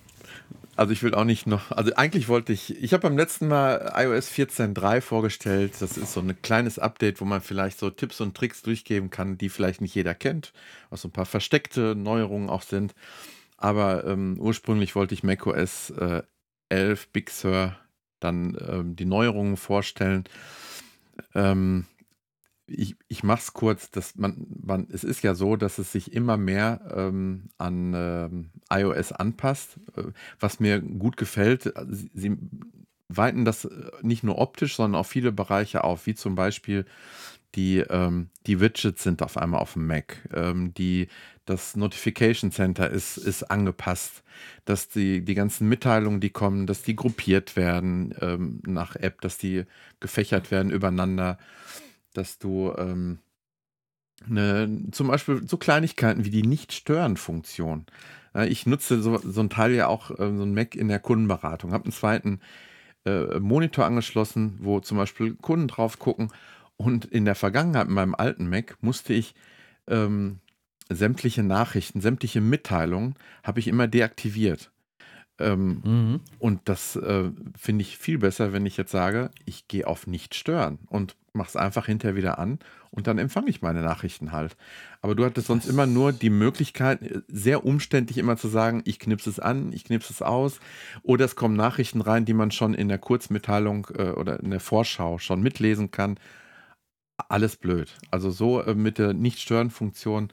also ich will auch nicht noch, also eigentlich wollte ich, ich habe beim letzten Mal iOS 14.3 vorgestellt, das ist so ein kleines Update, wo man vielleicht so Tipps und Tricks durchgeben kann, die vielleicht nicht jeder kennt, was so ein paar versteckte Neuerungen auch sind. Aber ähm, ursprünglich wollte ich macOS äh, 11 Big Sur dann ähm, die Neuerungen vorstellen. Ähm, ich, ich mache es kurz, dass man, man, es ist ja so, dass es sich immer mehr ähm, an ähm, iOS anpasst, äh, was mir gut gefällt. Sie, sie, weiten das äh, nicht nur optisch, sondern auch viele Bereiche auf, wie zum Beispiel die, ähm, die Widgets sind auf einmal auf dem Mac. Ähm, die, das Notification Center ist, ist angepasst, dass die, die ganzen Mitteilungen, die kommen, dass die gruppiert werden ähm, nach App, dass die gefächert werden übereinander, dass du ähm, ne, zum Beispiel so Kleinigkeiten wie die Nicht-Stören-Funktion. Ja, ich nutze so, so ein Teil ja auch, äh, so ein Mac in der Kundenberatung, habe einen zweiten äh, Monitor angeschlossen, wo zum Beispiel Kunden drauf gucken und in der Vergangenheit mit meinem alten Mac musste ich ähm, sämtliche Nachrichten, sämtliche Mitteilungen habe ich immer deaktiviert. Ähm, mhm. Und das äh, finde ich viel besser, wenn ich jetzt sage, ich gehe auf Nicht stören und mache es einfach hinterher wieder an und dann empfange ich meine Nachrichten halt. Aber du hattest sonst immer nur die Möglichkeit, äh, sehr umständlich immer zu sagen, ich knipse es an, ich knipse es aus. Oder es kommen Nachrichten rein, die man schon in der Kurzmitteilung äh, oder in der Vorschau schon mitlesen kann. Alles blöd. Also so äh, mit der Nicht-Stören-Funktion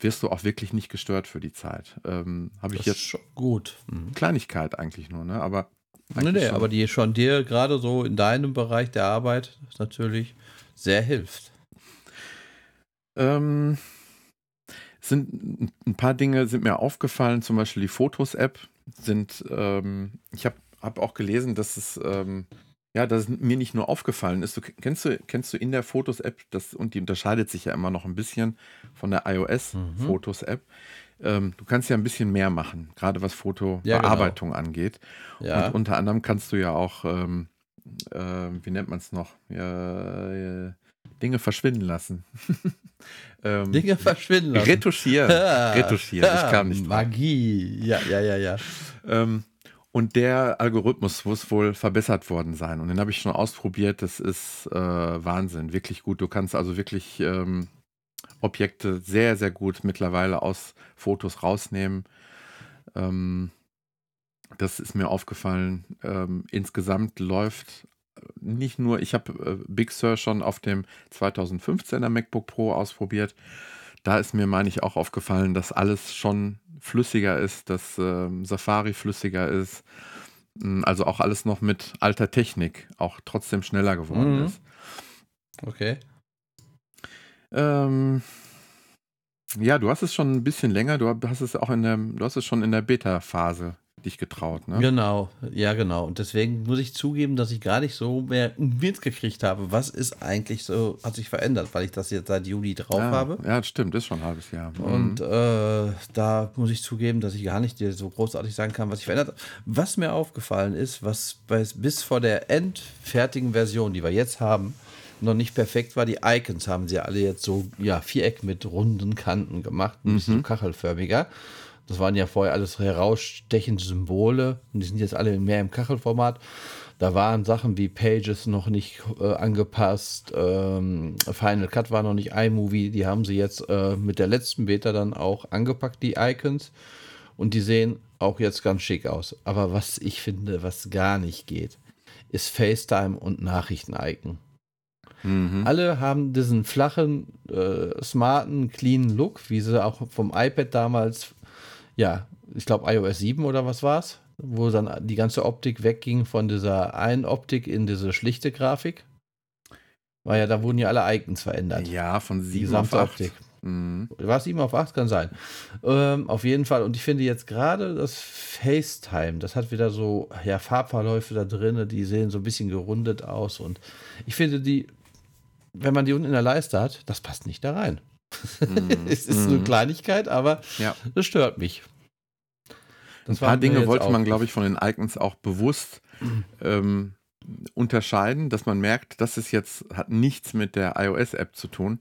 wirst du auch wirklich nicht gestört für die Zeit. Ähm, Habe ich jetzt schon gut. Mhm. Kleinigkeit eigentlich nur, ne? Aber nee, nee, aber die schon dir gerade so in deinem Bereich der Arbeit natürlich sehr hilft. Ähm, sind ein paar Dinge sind mir aufgefallen, zum Beispiel die Fotos-App sind, ähm, ich habe hab auch gelesen, dass es ähm, ja, dass es mir nicht nur aufgefallen ist. Du, kennst, du, kennst du in der Fotos-App, und die unterscheidet sich ja immer noch ein bisschen von der iOS-Fotos-App, mhm. ähm, du kannst ja ein bisschen mehr machen, gerade was Fotobearbeitung ja, genau. angeht. Ja. Und unter anderem kannst du ja auch, ähm, äh, wie nennt man es noch, ja, äh, Dinge verschwinden lassen. ähm, Dinge verschwinden lassen. Retuschieren. Retuschieren. Ich kam nicht. Drauf. Magie. Ja, ja, ja, ja. Ähm, und der Algorithmus muss wohl verbessert worden sein. Und den habe ich schon ausprobiert. Das ist äh, Wahnsinn, wirklich gut. Du kannst also wirklich ähm, Objekte sehr, sehr gut mittlerweile aus Fotos rausnehmen. Ähm, das ist mir aufgefallen. Ähm, insgesamt läuft äh, nicht nur, ich habe äh, Big Sur schon auf dem 2015er MacBook Pro ausprobiert. Da ist mir, meine ich, auch aufgefallen, dass alles schon flüssiger ist, dass ähm, Safari flüssiger ist. Hm, also auch alles noch mit alter Technik, auch trotzdem schneller geworden mhm. ist. Okay. Ähm, ja, du hast es schon ein bisschen länger, du hast es auch in der, du hast es schon in der Beta-Phase dich getraut, ne? Genau, ja, genau. Und deswegen muss ich zugeben, dass ich gar nicht so mehr mitgekriegt habe, was ist eigentlich so, hat sich verändert, weil ich das jetzt seit Juli drauf ja, habe. Ja, stimmt, ist schon ein halbes Jahr. Mhm. Und äh, da muss ich zugeben, dass ich gar nicht dir so großartig sagen kann, was sich verändert hat. Was mir aufgefallen ist, was bei, bis vor der endfertigen Version, die wir jetzt haben, noch nicht perfekt war, die Icons haben sie alle jetzt so, ja, Viereck mit runden Kanten gemacht, ein bisschen mhm. kachelförmiger. Das waren ja vorher alles herausstechende Symbole und die sind jetzt alle mehr im Kachelformat. Da waren Sachen wie Pages noch nicht äh, angepasst, ähm, Final Cut war noch nicht iMovie, die haben sie jetzt äh, mit der letzten Beta dann auch angepackt, die Icons. Und die sehen auch jetzt ganz schick aus. Aber was ich finde, was gar nicht geht, ist FaceTime und Nachrichten-Icon. Mhm. Alle haben diesen flachen, äh, smarten, cleanen Look, wie sie auch vom iPad damals ja, ich glaube iOS 7 oder was war es, wo dann die ganze Optik wegging von dieser einen Optik in diese schlichte Grafik. Weil ja, da wurden ja alle Icons verändert. Ja, von 7 auf 8. Optik. Mhm. War es 7 auf 8? Kann sein. Ähm, auf jeden Fall. Und ich finde jetzt gerade das FaceTime, das hat wieder so ja, Farbverläufe da drin, die sehen so ein bisschen gerundet aus. Und ich finde die, wenn man die unten in der Leiste hat, das passt nicht da rein. Mhm. es ist eine mhm. Kleinigkeit, aber ja. das stört mich. Das Ein paar Dinge wollte man, glaube ich, von den Icons auch bewusst ähm, unterscheiden, dass man merkt, das ist jetzt, hat nichts mit der iOS-App zu tun.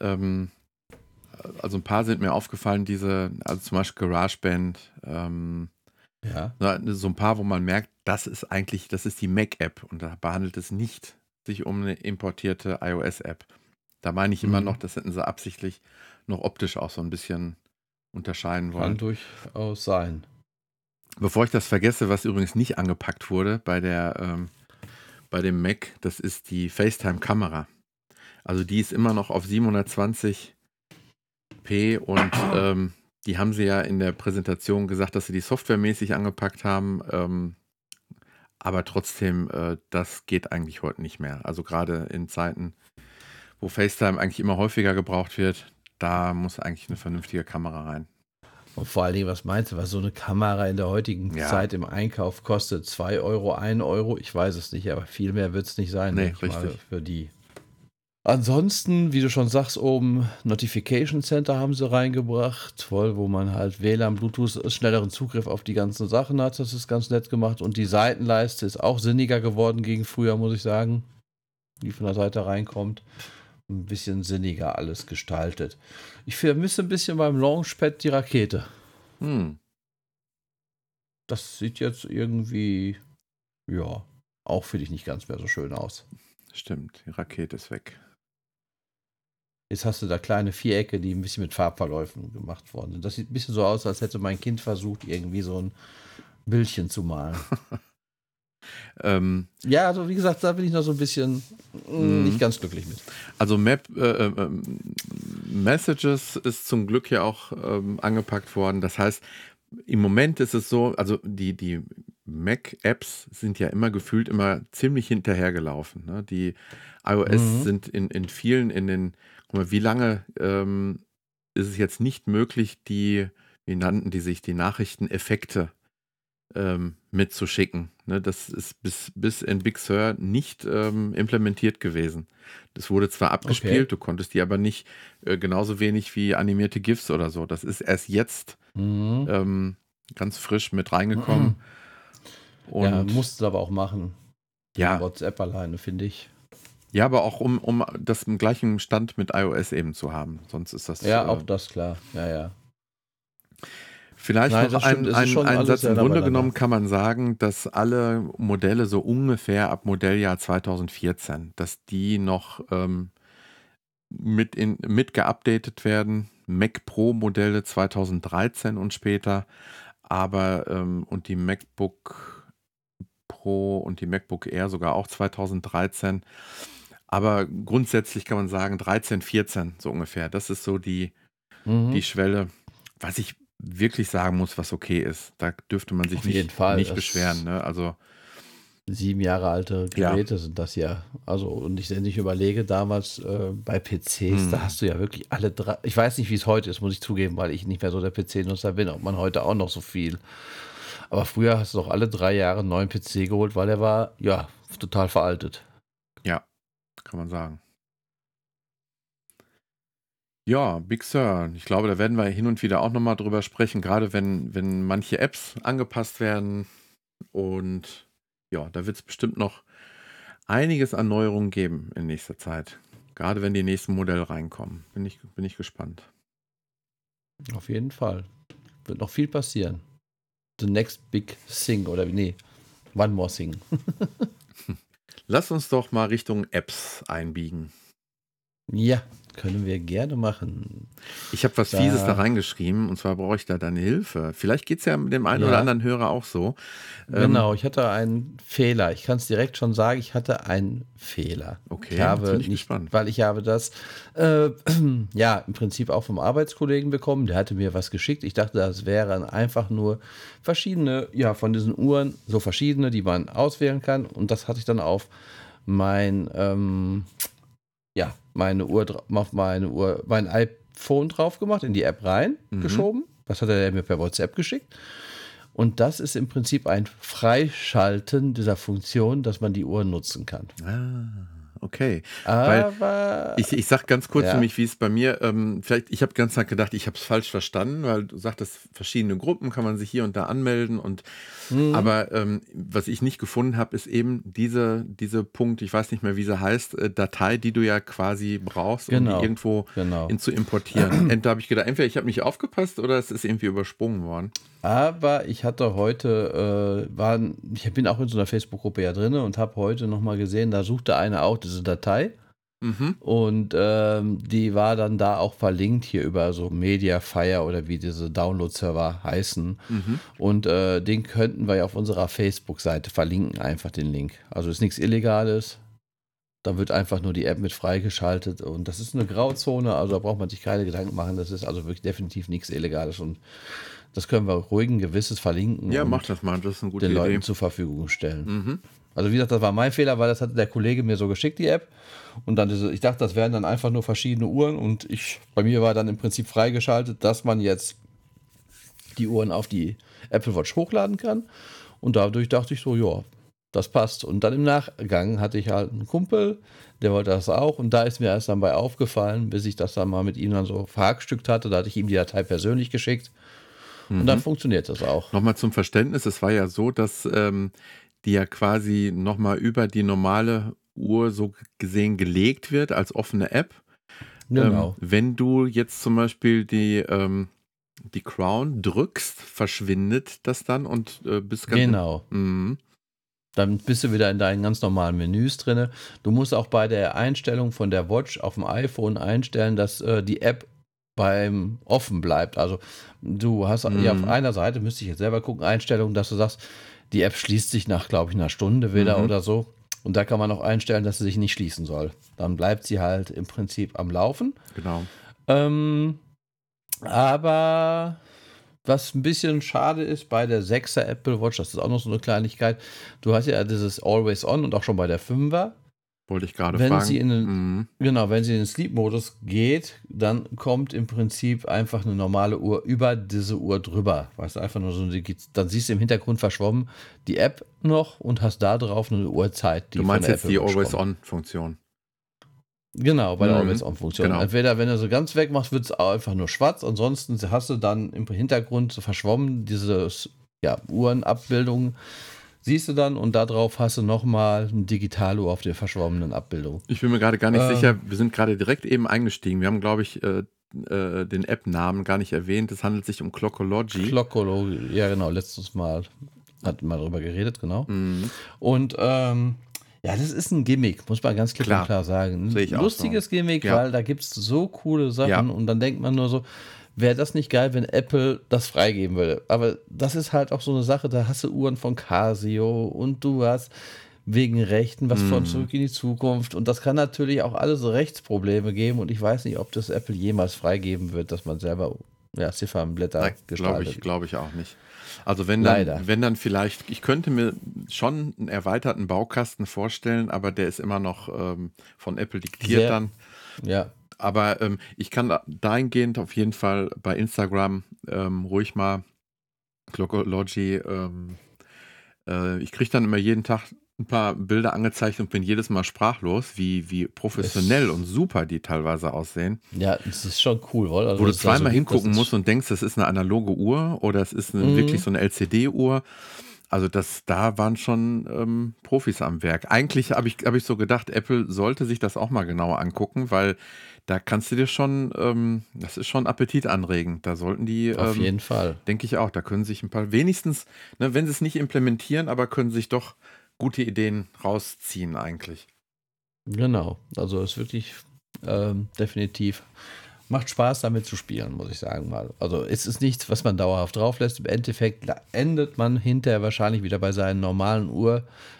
Ähm, also ein paar sind mir aufgefallen, diese, also zum Beispiel GarageBand, ähm, ja. so ein paar, wo man merkt, das ist eigentlich, das ist die Mac-App und da behandelt es nicht sich um eine importierte iOS-App. Da meine ich immer mhm. noch, das hätten sie absichtlich noch optisch auch so ein bisschen unterscheiden wollen. Kann durchaus sein. Bevor ich das vergesse, was übrigens nicht angepackt wurde bei der ähm, bei dem Mac, das ist die FaceTime-Kamera. Also die ist immer noch auf 720p und ähm, die haben sie ja in der Präsentation gesagt, dass sie die softwaremäßig angepackt haben. Ähm, aber trotzdem, äh, das geht eigentlich heute nicht mehr. Also gerade in Zeiten, wo FaceTime eigentlich immer häufiger gebraucht wird, da muss eigentlich eine vernünftige Kamera rein. Und vor allen Dingen, was meinst du, was so eine Kamera in der heutigen ja. Zeit im Einkauf kostet? 2 Euro, 1 Euro? Ich weiß es nicht, aber viel mehr wird es nicht sein, nee, richtig. für die. Ansonsten, wie du schon sagst, oben Notification Center haben sie reingebracht, voll, wo man halt WLAN, Bluetooth, schnelleren Zugriff auf die ganzen Sachen hat. Das ist ganz nett gemacht. Und die Seitenleiste ist auch sinniger geworden gegen früher, muss ich sagen, die von der Seite reinkommt. Ein bisschen sinniger alles gestaltet. Ich vermisse ein bisschen beim Launchpad die Rakete. Hm. Das sieht jetzt irgendwie, ja, auch finde ich nicht ganz mehr so schön aus. Stimmt, die Rakete ist weg. Jetzt hast du da kleine Vierecke, die ein bisschen mit Farbverläufen gemacht worden sind. Das sieht ein bisschen so aus, als hätte mein Kind versucht, irgendwie so ein Bildchen zu malen. ähm, ja, also wie gesagt, da bin ich noch so ein bisschen mh, mm, nicht ganz glücklich mit. Also Map äh, äh, Messages ist zum Glück ja auch ähm, angepackt worden. Das heißt, im Moment ist es so, also die, die Mac-Apps sind ja immer gefühlt immer ziemlich hinterhergelaufen. Ne? Die iOS mhm. sind in, in vielen, in den, guck mal, wie lange ähm, ist es jetzt nicht möglich, die, wie nannten die sich, die Nachrichteneffekte ähm, mitzuschicken. Ne? Das ist bis, bis in Big Sur nicht ähm, implementiert gewesen. Das wurde zwar abgespielt, okay. du konntest die aber nicht äh, genauso wenig wie animierte GIFs oder so. Das ist erst jetzt mhm. ähm, ganz frisch mit reingekommen. Mhm. Und ja, musst du aber auch machen. Ja. WhatsApp alleine, finde ich. Ja, aber auch um, um das im gleichen Stand mit iOS eben zu haben. Sonst ist das. Ja, äh, auch das klar. Ja, ja. Vielleicht Nein, noch ein, ein, ein Satz. Im Grunde genommen kann man sagen, dass alle Modelle so ungefähr ab Modelljahr 2014, dass die noch ähm, mit, in, mit geupdatet werden. Mac Pro Modelle 2013 und später. Aber ähm, und die MacBook Pro und die MacBook Air sogar auch 2013. Aber grundsätzlich kann man sagen 13, 14 so ungefähr. Das ist so die, mhm. die Schwelle. Was ich wirklich sagen muss, was okay ist. Da dürfte man sich Auf nicht, nicht beschweren. Ne? Also sieben Jahre alte Geräte ja. sind das ja. Also, und ich, wenn ich überlege, damals äh, bei PCs, hm. da hast du ja wirklich alle drei. Ich weiß nicht, wie es heute ist, muss ich zugeben, weil ich nicht mehr so der PC-Nutzer bin, ob man heute auch noch so viel. Aber früher hast du doch alle drei Jahre einen neuen PC geholt, weil er war, ja, total veraltet. Ja, kann man sagen. Ja, Big Sur. Ich glaube, da werden wir hin und wieder auch nochmal drüber sprechen, gerade wenn, wenn manche Apps angepasst werden. Und ja, da wird es bestimmt noch einiges an Neuerungen geben in nächster Zeit. Gerade wenn die nächsten Modelle reinkommen. Bin ich, bin ich gespannt. Auf jeden Fall. Wird noch viel passieren. The next big thing oder nee, one more thing. Lass uns doch mal Richtung Apps einbiegen. Ja, können wir gerne machen. Ich habe was da, Fieses da reingeschrieben und zwar brauche ich da deine Hilfe. Vielleicht geht es ja dem einen ja. oder anderen Hörer auch so. Ähm, genau, ähm, ich hatte einen Fehler. Ich kann es direkt schon sagen, ich hatte einen Fehler. Okay, ich habe ich nicht, gespannt. weil ich habe das äh, ja im Prinzip auch vom Arbeitskollegen bekommen. Der hatte mir was geschickt. Ich dachte, das wären einfach nur verschiedene, ja, von diesen Uhren, so verschiedene, die man auswählen kann. Und das hatte ich dann auf mein ähm, ja, meine Uhr auf meine Uhr, mein iPhone drauf gemacht, in die App rein mhm. geschoben. Das hat er mir per WhatsApp geschickt. Und das ist im Prinzip ein Freischalten dieser Funktion, dass man die Uhr nutzen kann. Ah. Okay. Aber weil ich, ich sag ganz kurz ja. für mich, wie es bei mir, ähm, vielleicht, ich habe ganz Tag gedacht, ich habe es falsch verstanden, weil du sagtest, verschiedene Gruppen kann man sich hier und da anmelden und mhm. aber ähm, was ich nicht gefunden habe, ist eben diese, diese Punkt, ich weiß nicht mehr, wie sie heißt, äh, Datei, die du ja quasi brauchst, genau. um die genau. irgendwo genau. in, zu importieren. und da habe ich gedacht, entweder ich habe nicht aufgepasst oder es ist irgendwie übersprungen worden. Aber ich hatte heute, äh, war, ich bin auch in so einer Facebook-Gruppe ja drin und habe heute nochmal gesehen, da suchte eine auch diese Datei. Mhm. Und ähm, die war dann da auch verlinkt hier über so Mediafire oder wie diese Download-Server heißen. Mhm. Und äh, den könnten wir ja auf unserer Facebook-Seite verlinken, einfach den Link. Also ist nichts Illegales. Da wird einfach nur die App mit freigeschaltet und das ist eine Grauzone, also da braucht man sich keine Gedanken machen. Das ist also wirklich definitiv nichts Illegales und das können wir ruhigen Gewisses verlinken. Ja, mach das mal, das ist eine gute den Idee. Leuten zur Verfügung stellen. Mhm. Also wie gesagt, das war mein Fehler, weil das hatte der Kollege mir so geschickt, die App. Und dann, ich dachte, das wären dann einfach nur verschiedene Uhren und ich, bei mir war dann im Prinzip freigeschaltet, dass man jetzt die Uhren auf die Apple Watch hochladen kann. Und dadurch dachte ich so, ja, das passt. Und dann im Nachgang hatte ich halt einen Kumpel, der wollte das auch. Und da ist mir erst dann bei aufgefallen, bis ich das dann mal mit ihm dann so verhackstückt hatte. Da hatte ich ihm die Datei persönlich geschickt. Und mhm. dann funktioniert das auch. Nochmal zum Verständnis, es war ja so, dass ähm, die ja quasi nochmal über die normale Uhr so gesehen gelegt wird als offene App. Genau. Ähm, wenn du jetzt zum Beispiel die, ähm, die Crown drückst, verschwindet das dann und äh, bist ganz. Genau. Mhm. Dann bist du wieder in deinen ganz normalen Menüs drin. Du musst auch bei der Einstellung von der Watch auf dem iPhone einstellen, dass äh, die App beim offen bleibt. Also du hast mhm. ja auf einer Seite, müsste ich jetzt selber gucken, Einstellungen, dass du sagst, die App schließt sich nach, glaube ich, einer Stunde wieder mhm. oder so. Und da kann man auch einstellen, dass sie sich nicht schließen soll. Dann bleibt sie halt im Prinzip am Laufen. Genau. Ähm, aber was ein bisschen schade ist bei der 6er Apple Watch, das ist auch noch so eine Kleinigkeit. Du hast ja dieses Always On und auch schon bei der 5er. Wollte ich gerade wenn fragen. Sie in den, mhm. Genau, wenn sie in den Sleep-Modus geht, dann kommt im Prinzip einfach eine normale Uhr über diese Uhr drüber. Weißt du, einfach nur so eine, dann siehst du im Hintergrund verschwommen die App noch und hast da drauf eine Uhrzeit. Die du meinst jetzt die Always-On-Funktion? Genau, bei der mhm. Always-On-Funktion. Genau. Entweder, wenn du so ganz wegmachst, wird es einfach nur schwarz. Ansonsten hast du dann im Hintergrund so verschwommen diese ja, Uhrenabbildungen siehst du dann und darauf hast du nochmal ein Digitaluhr auf der verschwommenen Abbildung. Ich bin mir gerade gar nicht ähm, sicher, wir sind gerade direkt eben eingestiegen. Wir haben, glaube ich, äh, äh, den App-Namen gar nicht erwähnt. Es handelt sich um Clockology. Clockology, ja genau, letztes Mal hat man darüber geredet, genau. Mhm. Und ähm, ja, das ist ein Gimmick, muss man ganz klipp klar. und klar sagen. Ein lustiges so. Gimmick, ja. weil da gibt es so coole Sachen ja. und dann denkt man nur so, wäre das nicht geil, wenn Apple das freigeben würde. Aber das ist halt auch so eine Sache, da hast du Uhren von Casio und du hast wegen Rechten was von mhm. Zurück in die Zukunft. Und das kann natürlich auch alles Rechtsprobleme geben. Und ich weiß nicht, ob das Apple jemals freigeben wird, dass man selber ja, Ziffernblätter. Glaube ich, glaube ich auch nicht. Also wenn dann, Leider. wenn dann vielleicht, ich könnte mir schon einen erweiterten Baukasten vorstellen, aber der ist immer noch ähm, von Apple diktiert Sehr, dann. Ja aber ähm, ich kann dahingehend auf jeden Fall bei Instagram ähm, ruhig mal Clockology, ähm, äh, ich kriege dann immer jeden Tag ein paar Bilder angezeigt und bin jedes Mal sprachlos, wie, wie professionell und super die teilweise aussehen. Ja, das ist schon cool, oder? Also Wo du zweimal so hingucken musst und denkst, das ist eine analoge Uhr oder es ist eine, mhm. wirklich so eine LCD-Uhr. Also das, da waren schon ähm, Profis am Werk. Eigentlich habe ich, hab ich so gedacht, Apple sollte sich das auch mal genauer angucken, weil da kannst du dir schon, ähm, das ist schon appetitanregend. Da sollten die. Auf ähm, jeden Fall. Denke ich auch. Da können sich ein paar, wenigstens, ne, wenn sie es nicht implementieren, aber können sich doch gute Ideen rausziehen, eigentlich. Genau. Also es ist wirklich ähm, definitiv macht Spaß damit zu spielen, muss ich sagen mal. Also es ist nichts, was man dauerhaft drauf lässt. Im Endeffekt endet man hinterher wahrscheinlich wieder bei seinen normalen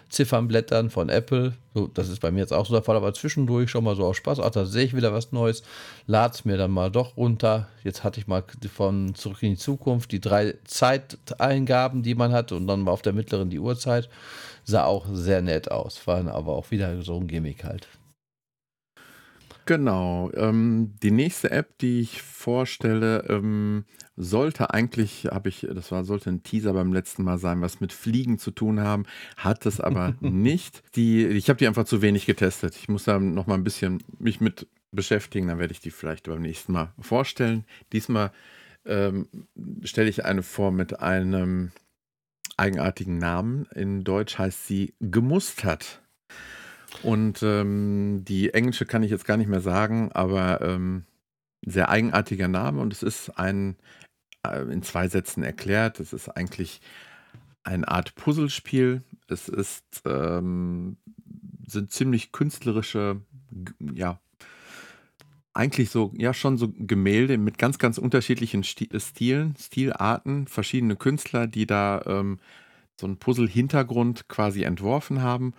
Uhrziffernblättern von Apple. So, das ist bei mir jetzt auch so der Fall, aber zwischendurch schon mal so aus Spaß. Ach, da sehe ich wieder was Neues. Lad's mir dann mal doch runter. Jetzt hatte ich mal von Zurück in die Zukunft die drei Zeiteingaben, die man hatte und dann mal auf der mittleren die Uhrzeit. Sah auch sehr nett aus. War aber auch wieder so ein Gimmick halt. Genau. Ähm, die nächste App, die ich vorstelle, ähm, sollte eigentlich, habe ich, das war, sollte ein Teaser beim letzten Mal sein, was mit Fliegen zu tun haben, hat es aber nicht. Die, ich habe die einfach zu wenig getestet. Ich muss da noch mal ein bisschen mich mit beschäftigen, dann werde ich die vielleicht beim nächsten Mal vorstellen. Diesmal ähm, stelle ich eine vor mit einem eigenartigen Namen. In Deutsch heißt sie Gemustert. Und ähm, die englische kann ich jetzt gar nicht mehr sagen, aber ähm, sehr eigenartiger Name und es ist ein, äh, in zwei Sätzen erklärt, es ist eigentlich eine Art Puzzlespiel. Es ist, ähm, sind ziemlich künstlerische, ja, eigentlich so, ja, schon so Gemälde mit ganz, ganz unterschiedlichen Stilen, Stilarten, verschiedene Künstler, die da ähm, so einen Puzzle-Hintergrund quasi entworfen haben.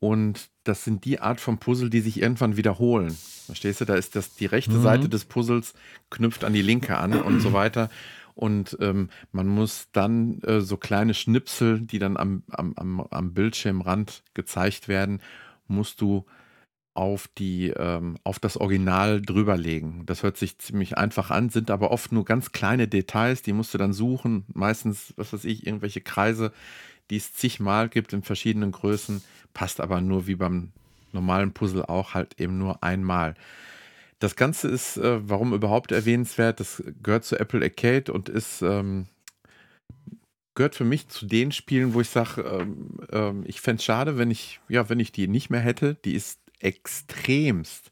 Und das sind die Art von Puzzle, die sich irgendwann wiederholen. Verstehst du? Da ist das die rechte mhm. Seite des Puzzles knüpft an die linke an und so weiter. Und ähm, man muss dann äh, so kleine Schnipsel, die dann am, am, am, am Bildschirmrand gezeigt werden, musst du auf die ähm, auf das Original drüberlegen. Das hört sich ziemlich einfach an, sind aber oft nur ganz kleine Details, die musst du dann suchen. Meistens, was weiß ich, irgendwelche Kreise, die es zigmal gibt in verschiedenen Größen passt aber nur wie beim normalen Puzzle auch halt eben nur einmal. Das Ganze ist, äh, warum überhaupt erwähnenswert, das gehört zu Apple Arcade und ist ähm, gehört für mich zu den Spielen, wo ich sage, ähm, ähm, ich fände es schade, wenn ich, ja, wenn ich die nicht mehr hätte. Die ist extremst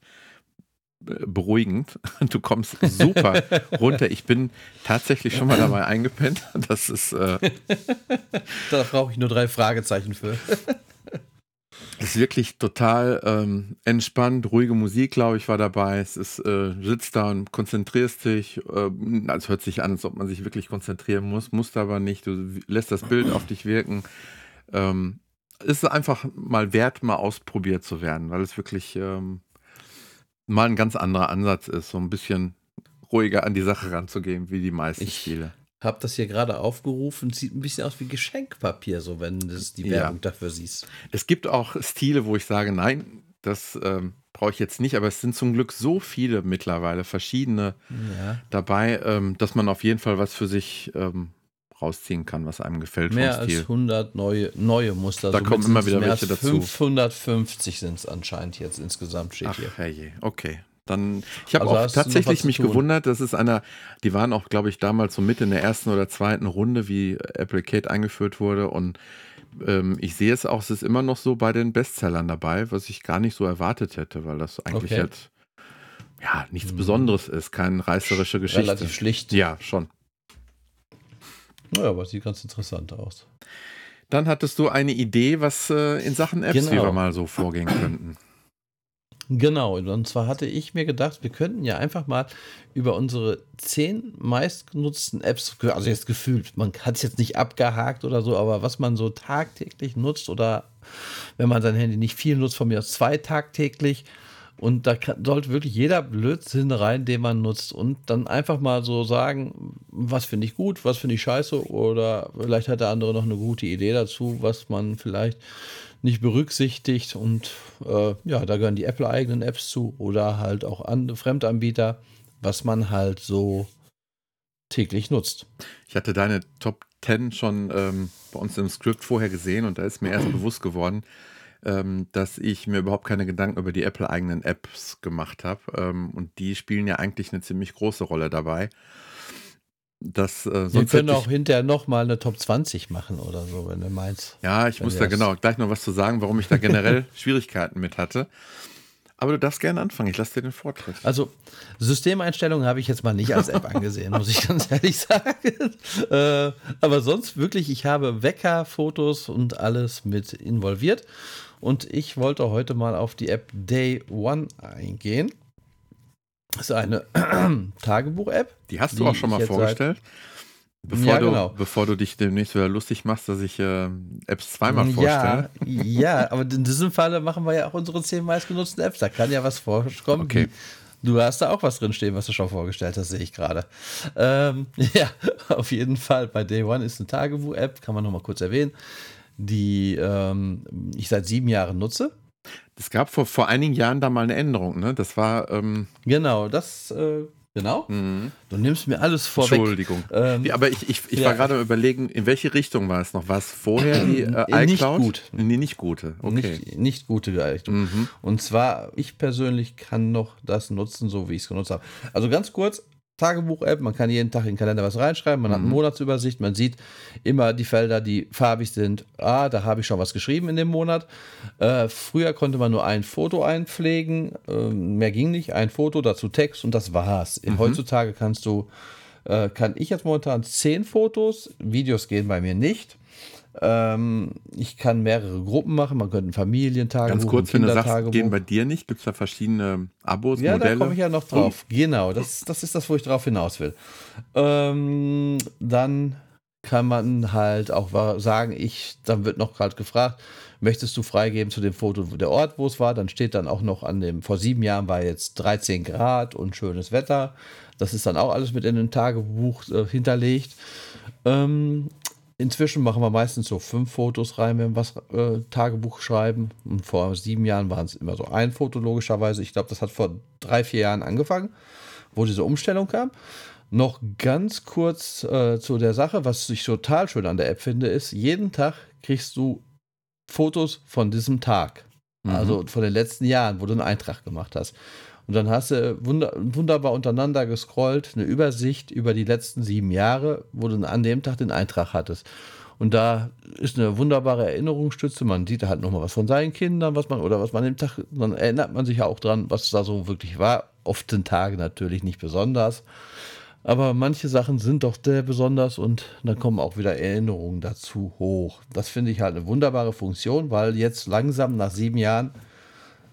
beruhigend. Du kommst super runter. Ich bin tatsächlich schon mal dabei eingepennt. Das ist. Äh, da brauche ich nur drei Fragezeichen für. ist wirklich total ähm, entspannt, ruhige Musik, glaube ich, war dabei. Es ist, äh, sitzt da und konzentrierst dich. Äh, es hört sich an, als ob man sich wirklich konzentrieren muss, musst aber nicht. Du lässt das Bild auf dich wirken. Ähm, ist einfach mal wert, mal ausprobiert zu werden, weil es wirklich ähm, mal ein ganz anderer Ansatz ist, so ein bisschen ruhiger an die Sache ranzugehen, wie die meisten ich Spiele. Habe das hier gerade aufgerufen, sieht ein bisschen aus wie Geschenkpapier, so wenn du die Werbung ja. dafür siehst. Es gibt auch Stile, wo ich sage, nein, das ähm, brauche ich jetzt nicht, aber es sind zum Glück so viele mittlerweile verschiedene ja. dabei, ähm, dass man auf jeden Fall was für sich ähm, rausziehen kann, was einem gefällt. Mehr als 100 neue, neue Muster. Da Somit kommen immer wieder welche dazu. 550 sind es anscheinend jetzt insgesamt, steht Ach, hier. Herrje. Okay. Dann, ich habe also auch tatsächlich mich gewundert, das ist einer, die waren auch, glaube ich, damals so mit in der ersten oder zweiten Runde, wie Applicate eingeführt wurde und ähm, ich sehe es auch, es ist immer noch so bei den Bestsellern dabei, was ich gar nicht so erwartet hätte, weil das eigentlich okay. jetzt ja nichts hm. Besonderes ist, keine reißerische Geschichte. Relativ schlicht. Ja, schon. Naja, aber sieht ganz interessant aus. Dann hattest du eine Idee, was äh, in Sachen Apps genau. wir mal so vorgehen könnten. Genau, und zwar hatte ich mir gedacht, wir könnten ja einfach mal über unsere zehn meistgenutzten Apps, also jetzt gefühlt, man hat es jetzt nicht abgehakt oder so, aber was man so tagtäglich nutzt oder wenn man sein Handy nicht viel nutzt, von mir aus zwei tagtäglich, und da kann, sollte wirklich jeder Blödsinn rein, den man nutzt. Und dann einfach mal so sagen, was finde ich gut, was finde ich scheiße. Oder vielleicht hat der andere noch eine gute Idee dazu, was man vielleicht nicht berücksichtigt. Und äh, ja, da gehören die Apple-eigenen Apps zu oder halt auch andere Fremdanbieter, was man halt so täglich nutzt. Ich hatte deine Top 10 schon ähm, bei uns im Skript vorher gesehen und da ist mir erst bewusst geworden, ähm, dass ich mir überhaupt keine Gedanken über die Apple-eigenen Apps gemacht habe. Ähm, und die spielen ja eigentlich eine ziemlich große Rolle dabei. Das, äh, Wir können auch hinterher nochmal eine Top 20 machen oder so, wenn du meinst. Ja, ich muss da genau gleich noch was zu sagen, warum ich da generell Schwierigkeiten mit hatte. Aber du darfst gerne anfangen, ich lasse dir den Vortritt. Also, Systemeinstellungen habe ich jetzt mal nicht als App angesehen, muss ich ganz ehrlich sagen. Äh, aber sonst wirklich, ich habe Wecker, Fotos und alles mit involviert. Und ich wollte heute mal auf die App Day One eingehen. Das ist eine Tagebuch-App. Die hast du auch schon mal vorgestellt. Bevor, ja, du, genau. bevor du dich demnächst wieder lustig machst, dass ich äh, Apps zweimal vorstelle. Ja, ja, aber in diesem Falle machen wir ja auch unsere zehn meistgenutzten Apps. Da kann ja was vorkommen. Okay. Du hast da auch was drinstehen, was du schon vorgestellt hast, sehe ich gerade. Ähm, ja, auf jeden Fall. Bei Day One ist eine Tagebuch-App, kann man nochmal kurz erwähnen die ähm, ich seit sieben Jahren nutze. Es gab vor, vor einigen Jahren da mal eine Änderung, ne? Das war. Ähm genau, das. Äh, genau. Mhm. Du nimmst mir alles vorweg. Entschuldigung. Ähm, ja, aber ich, ich, ich ja. war gerade überlegen, in welche Richtung war es noch? War es vorher die äh, iCloud? Nicht gut. Nee, nicht gute. Okay. Nicht, nicht gute Richtung. Mhm. Und zwar, ich persönlich kann noch das nutzen, so wie ich es genutzt habe. Also ganz kurz, Tagebuch-App. Man kann jeden Tag in den Kalender was reinschreiben. Man mhm. hat eine. Monatsübersicht. Man sieht immer die Felder, die farbig sind. Ah, da habe ich schon was geschrieben in dem Monat. Äh, früher konnte man nur ein Foto einpflegen. Äh, mehr ging nicht. Ein Foto, dazu Text und das war's. Mhm. Heutzutage kannst du, äh, kann ich jetzt momentan zehn Fotos. Videos gehen bei mir nicht. Ähm, ich kann mehrere Gruppen machen. Man könnte einen Familientag. Ganz kurz, wenn du sagst, gehen bei dir nicht, gibt es da verschiedene Abos, ja, Modelle? Ja, da komme ich ja noch drauf. Oh. Genau, das, das ist das, wo ich drauf hinaus will. Ähm, dann kann man halt auch sagen, ich, dann wird noch gerade gefragt, möchtest du freigeben zu dem Foto der Ort, wo es war? Dann steht dann auch noch an dem, vor sieben Jahren war jetzt 13 Grad und schönes Wetter. Das ist dann auch alles mit in ein Tagebuch äh, hinterlegt. Ähm, Inzwischen machen wir meistens so fünf Fotos rein, wenn wir was äh, Tagebuch schreiben. Und vor sieben Jahren waren es immer so ein Foto, logischerweise. Ich glaube, das hat vor drei, vier Jahren angefangen, wo diese Umstellung kam. Noch ganz kurz äh, zu der Sache, was ich total schön an der App finde, ist, jeden Tag kriegst du Fotos von diesem Tag. Mhm. Also von den letzten Jahren, wo du einen Eintrag gemacht hast. Und dann hast du wunder, wunderbar untereinander gescrollt, eine Übersicht über die letzten sieben Jahre, wo du an dem Tag den Eintrag hattest. Und da ist eine wunderbare Erinnerungsstütze. Man sieht halt nochmal was von seinen Kindern, was man oder was man dem Tag, dann erinnert man sich ja auch dran, was da so wirklich war. Oft den Tage natürlich nicht besonders. Aber manche Sachen sind doch sehr besonders und dann kommen auch wieder Erinnerungen dazu hoch. Das finde ich halt eine wunderbare Funktion, weil jetzt langsam nach sieben Jahren,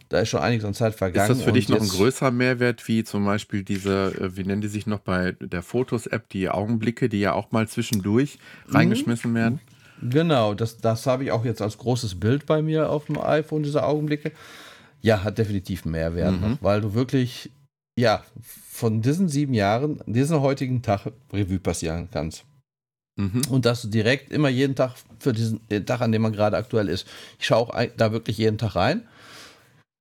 da ist schon einiges an Zeit vergangen. Ist das für dich noch ein größerer Mehrwert, wie zum Beispiel diese, äh, wie nennen die sich noch bei der Fotos-App, die Augenblicke, die ja auch mal zwischendurch mhm. reingeschmissen werden? Genau, das, das habe ich auch jetzt als großes Bild bei mir auf dem iPhone, diese Augenblicke. Ja, hat definitiv einen Mehrwert, mhm. noch, weil du wirklich, ja, von diesen sieben Jahren, diesen heutigen Tag Revue passieren kannst. Mhm. Und dass du direkt immer jeden Tag für diesen Tag, an dem man gerade aktuell ist, ich schaue auch da wirklich jeden Tag rein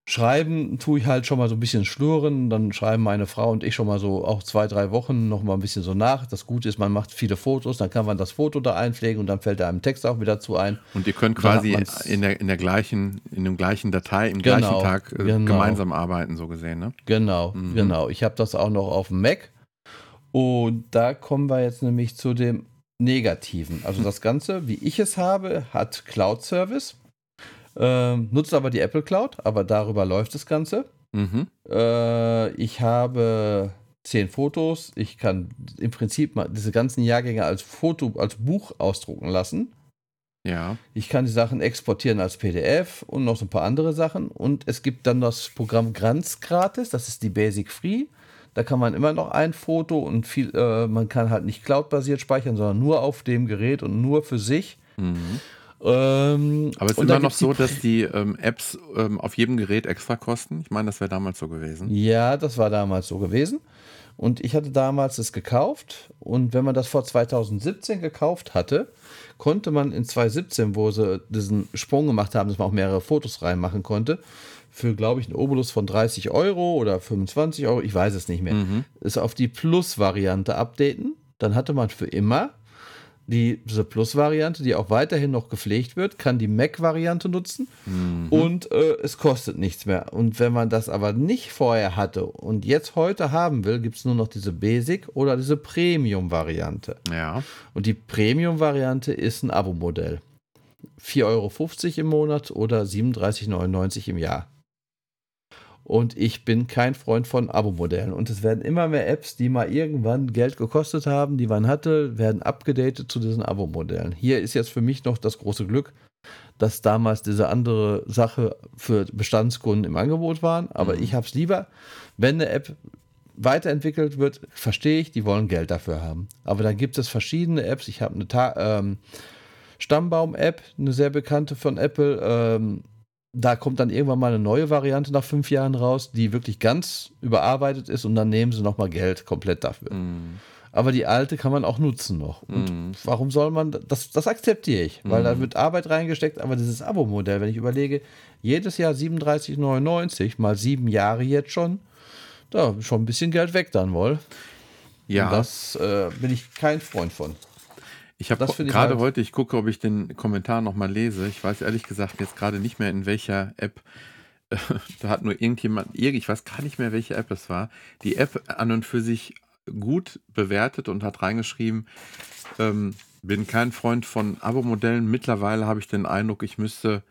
Schreiben tue ich halt schon mal so ein bisschen schlurren, dann schreiben meine Frau und ich schon mal so auch zwei, drei Wochen noch mal ein bisschen so nach. Das Gute ist, man macht viele Fotos, dann kann man das Foto da einpflegen und dann fällt da einem Text auch wieder zu ein. Und ihr könnt quasi in der, in der gleichen, in dem gleichen Datei, im genau, gleichen Tag äh, genau. gemeinsam arbeiten, so gesehen, ne? Genau, mhm. genau. Ich habe das auch noch auf dem Mac. Und da kommen wir jetzt nämlich zu dem Negativen. Also das Ganze, wie ich es habe, hat Cloud Service. Ähm, nutzt aber die Apple Cloud, aber darüber läuft das Ganze. Mhm. Äh, ich habe zehn Fotos. Ich kann im Prinzip mal diese ganzen Jahrgänge als Foto, als Buch ausdrucken lassen. Ja. Ich kann die Sachen exportieren als PDF und noch so ein paar andere Sachen. Und es gibt dann das Programm Granz gratis, das ist die Basic Free. Da kann man immer noch ein Foto und viel, äh, man kann halt nicht cloud-basiert speichern, sondern nur auf dem Gerät und nur für sich. Mhm. Ähm, Aber es ist immer noch so, dass die ähm, Apps ähm, auf jedem Gerät extra kosten. Ich meine, das wäre damals so gewesen. Ja, das war damals so gewesen. Und ich hatte damals es gekauft. Und wenn man das vor 2017 gekauft hatte, konnte man in 2017, wo sie diesen Sprung gemacht haben, dass man auch mehrere Fotos reinmachen konnte, für, glaube ich, einen Obolus von 30 Euro oder 25 Euro, ich weiß es nicht mehr, mhm. ist auf die Plus-Variante updaten. Dann hatte man für immer die, diese Plus-Variante, die auch weiterhin noch gepflegt wird, kann die Mac-Variante nutzen mhm. und äh, es kostet nichts mehr. Und wenn man das aber nicht vorher hatte und jetzt heute haben will, gibt es nur noch diese Basic oder diese Premium-Variante. Ja. Und die Premium-Variante ist ein Abo-Modell. 4,50 Euro im Monat oder 37,99 Euro im Jahr. Und ich bin kein Freund von Abo-Modellen. Und es werden immer mehr Apps, die mal irgendwann Geld gekostet haben, die man hatte, werden abgedatet zu diesen Abo-Modellen. Hier ist jetzt für mich noch das große Glück, dass damals diese andere Sache für Bestandskunden im Angebot waren. Aber mhm. ich habe es lieber, wenn eine App weiterentwickelt wird, verstehe ich, die wollen Geld dafür haben. Aber dann gibt es verschiedene Apps. Ich habe eine ähm, Stammbaum-App, eine sehr bekannte von Apple. Ähm, da kommt dann irgendwann mal eine neue Variante nach fünf Jahren raus, die wirklich ganz überarbeitet ist und dann nehmen sie nochmal Geld komplett dafür. Mm. Aber die alte kann man auch nutzen noch. Und mm. warum soll man, das, das akzeptiere ich, weil mm. da wird Arbeit reingesteckt, aber dieses Abo-Modell, wenn ich überlege, jedes Jahr 37,99 mal sieben Jahre jetzt schon, da schon ein bisschen Geld weg dann wohl. Ja. Und das äh, bin ich kein Freund von. Ich habe gerade halt heute, ich gucke, ob ich den Kommentar nochmal lese. Ich weiß ehrlich gesagt jetzt gerade nicht mehr, in welcher App. da hat nur irgendjemand, ich weiß gar nicht mehr, welche App es war, die App an und für sich gut bewertet und hat reingeschrieben, ähm, bin kein Freund von Abo-Modellen. Mittlerweile habe ich den Eindruck, ich müsste,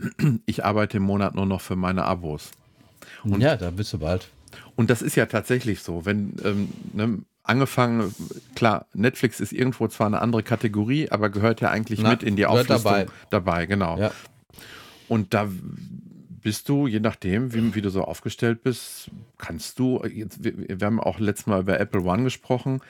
ich arbeite im Monat nur noch für meine Abos. Und, ja, da bist du bald. Und das ist ja tatsächlich so. Wenn ähm, ne, angefangen, klar, Netflix ist irgendwo zwar eine andere Kategorie, aber gehört ja eigentlich Na, mit in die Auflistung dabei. dabei, genau. Ja. Und da bist du, je nachdem, wie, wie, du so aufgestellt bist, kannst du, jetzt, wir, wir, haben auch letztes Mal über Apple One gesprochen,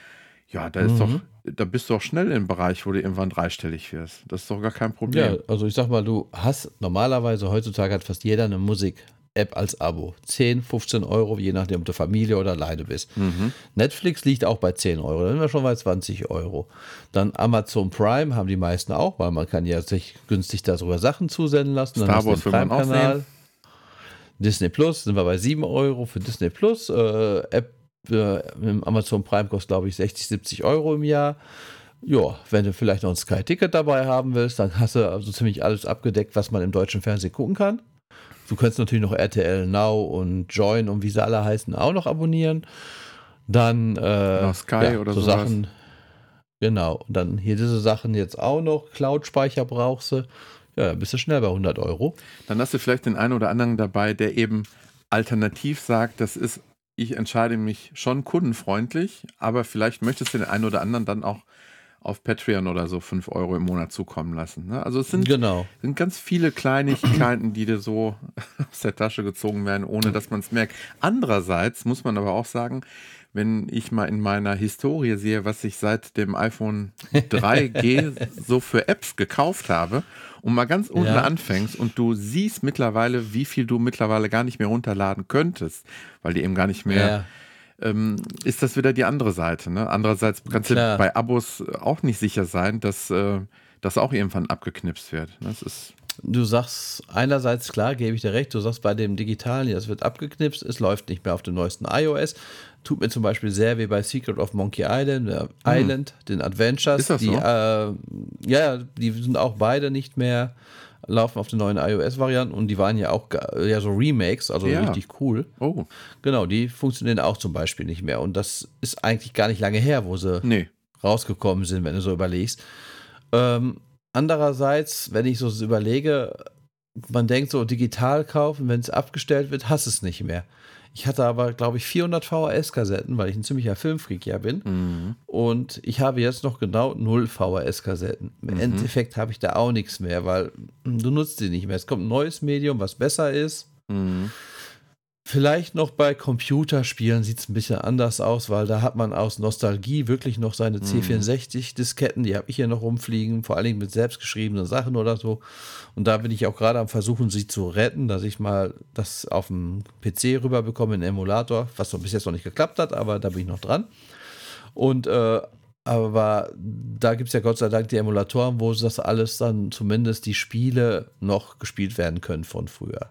ja, da ist mhm. doch, da bist du auch schnell im Bereich, wo du irgendwann dreistellig wirst. Das ist doch gar kein Problem. Ja, also ich sag mal, du hast normalerweise heutzutage hat fast jeder eine Musik. App als Abo. 10, 15 Euro, je nachdem, ob du Familie oder alleine bist. Mhm. Netflix liegt auch bei 10 Euro, dann sind wir schon bei 20 Euro. Dann Amazon Prime haben die meisten auch, weil man kann ja sich günstig darüber Sachen zusenden lassen. Dann Star Wars will man auch sehen. Disney Plus sind wir bei 7 Euro für Disney Plus. Äh, App äh, Amazon Prime kostet, glaube ich, 60, 70 Euro im Jahr. Ja, wenn du vielleicht noch ein Sky-Ticket dabei haben willst, dann hast du also ziemlich alles abgedeckt, was man im deutschen Fernsehen gucken kann. Du kannst natürlich noch RTL Now und Join und wie sie alle heißen auch noch abonnieren. Dann äh, Sky ja, oder so sowas. Sachen. Genau. Und dann hier diese Sachen jetzt auch noch. Cloud-Speicher brauchst du. Ja, dann bist du schnell bei 100 Euro. Dann hast du vielleicht den einen oder anderen dabei, der eben alternativ sagt, das ist, ich entscheide mich schon kundenfreundlich, aber vielleicht möchtest du den einen oder anderen dann auch auf Patreon oder so 5 Euro im Monat zukommen lassen. Ne? Also es sind, genau. sind ganz viele Kleinigkeiten, die dir so aus der Tasche gezogen werden, ohne dass man es merkt. Andererseits muss man aber auch sagen, wenn ich mal in meiner Historie sehe, was ich seit dem iPhone 3G so für Apps gekauft habe und mal ganz unten ja. anfängst und du siehst mittlerweile, wie viel du mittlerweile gar nicht mehr runterladen könntest, weil die eben gar nicht mehr ja ähm, ist das wieder die andere Seite. Ne? Andererseits kannst Klar. du bei Abos auch nicht sicher sein, dass äh, das auch irgendwann abgeknipst wird. Ne? Das ist Du sagst einerseits, klar, gebe ich dir recht, du sagst bei dem Digitalen, ja, es wird abgeknipst, es läuft nicht mehr auf dem neuesten iOS. Tut mir zum Beispiel sehr wie bei Secret of Monkey Island, äh, hm. Island, den Adventures. Ist das die, so? Äh, ja, die sind auch beide nicht mehr laufen auf den neuen iOS-Varianten und die waren ja auch ja so Remakes, also ja. richtig cool. Oh. Genau, die funktionieren auch zum Beispiel nicht mehr. Und das ist eigentlich gar nicht lange her, wo sie nee. rausgekommen sind, wenn du so überlegst. Ähm, andererseits, wenn ich so überlege, man denkt so digital kaufen, wenn es abgestellt wird, hast es nicht mehr. Ich hatte aber, glaube ich, 400 VHS-Kassetten, weil ich ein ziemlicher Filmfreak ja bin. Mhm. Und ich habe jetzt noch genau null VHS-Kassetten. Im mhm. Endeffekt habe ich da auch nichts mehr, weil du nutzt sie nicht mehr. Es kommt ein neues Medium, was besser ist. Mhm. Vielleicht noch bei Computerspielen sieht es ein bisschen anders aus, weil da hat man aus Nostalgie wirklich noch seine mhm. C64-Disketten, die habe ich hier noch rumfliegen, vor allen Dingen mit selbstgeschriebenen Sachen oder so. Und da bin ich auch gerade am Versuchen, sie zu retten, dass ich mal das auf dem PC rüberbekomme, in Emulator, was so bis jetzt noch nicht geklappt hat, aber da bin ich noch dran. Und äh, aber da gibt es ja Gott sei Dank die Emulatoren, wo das alles dann zumindest die Spiele noch gespielt werden können von früher.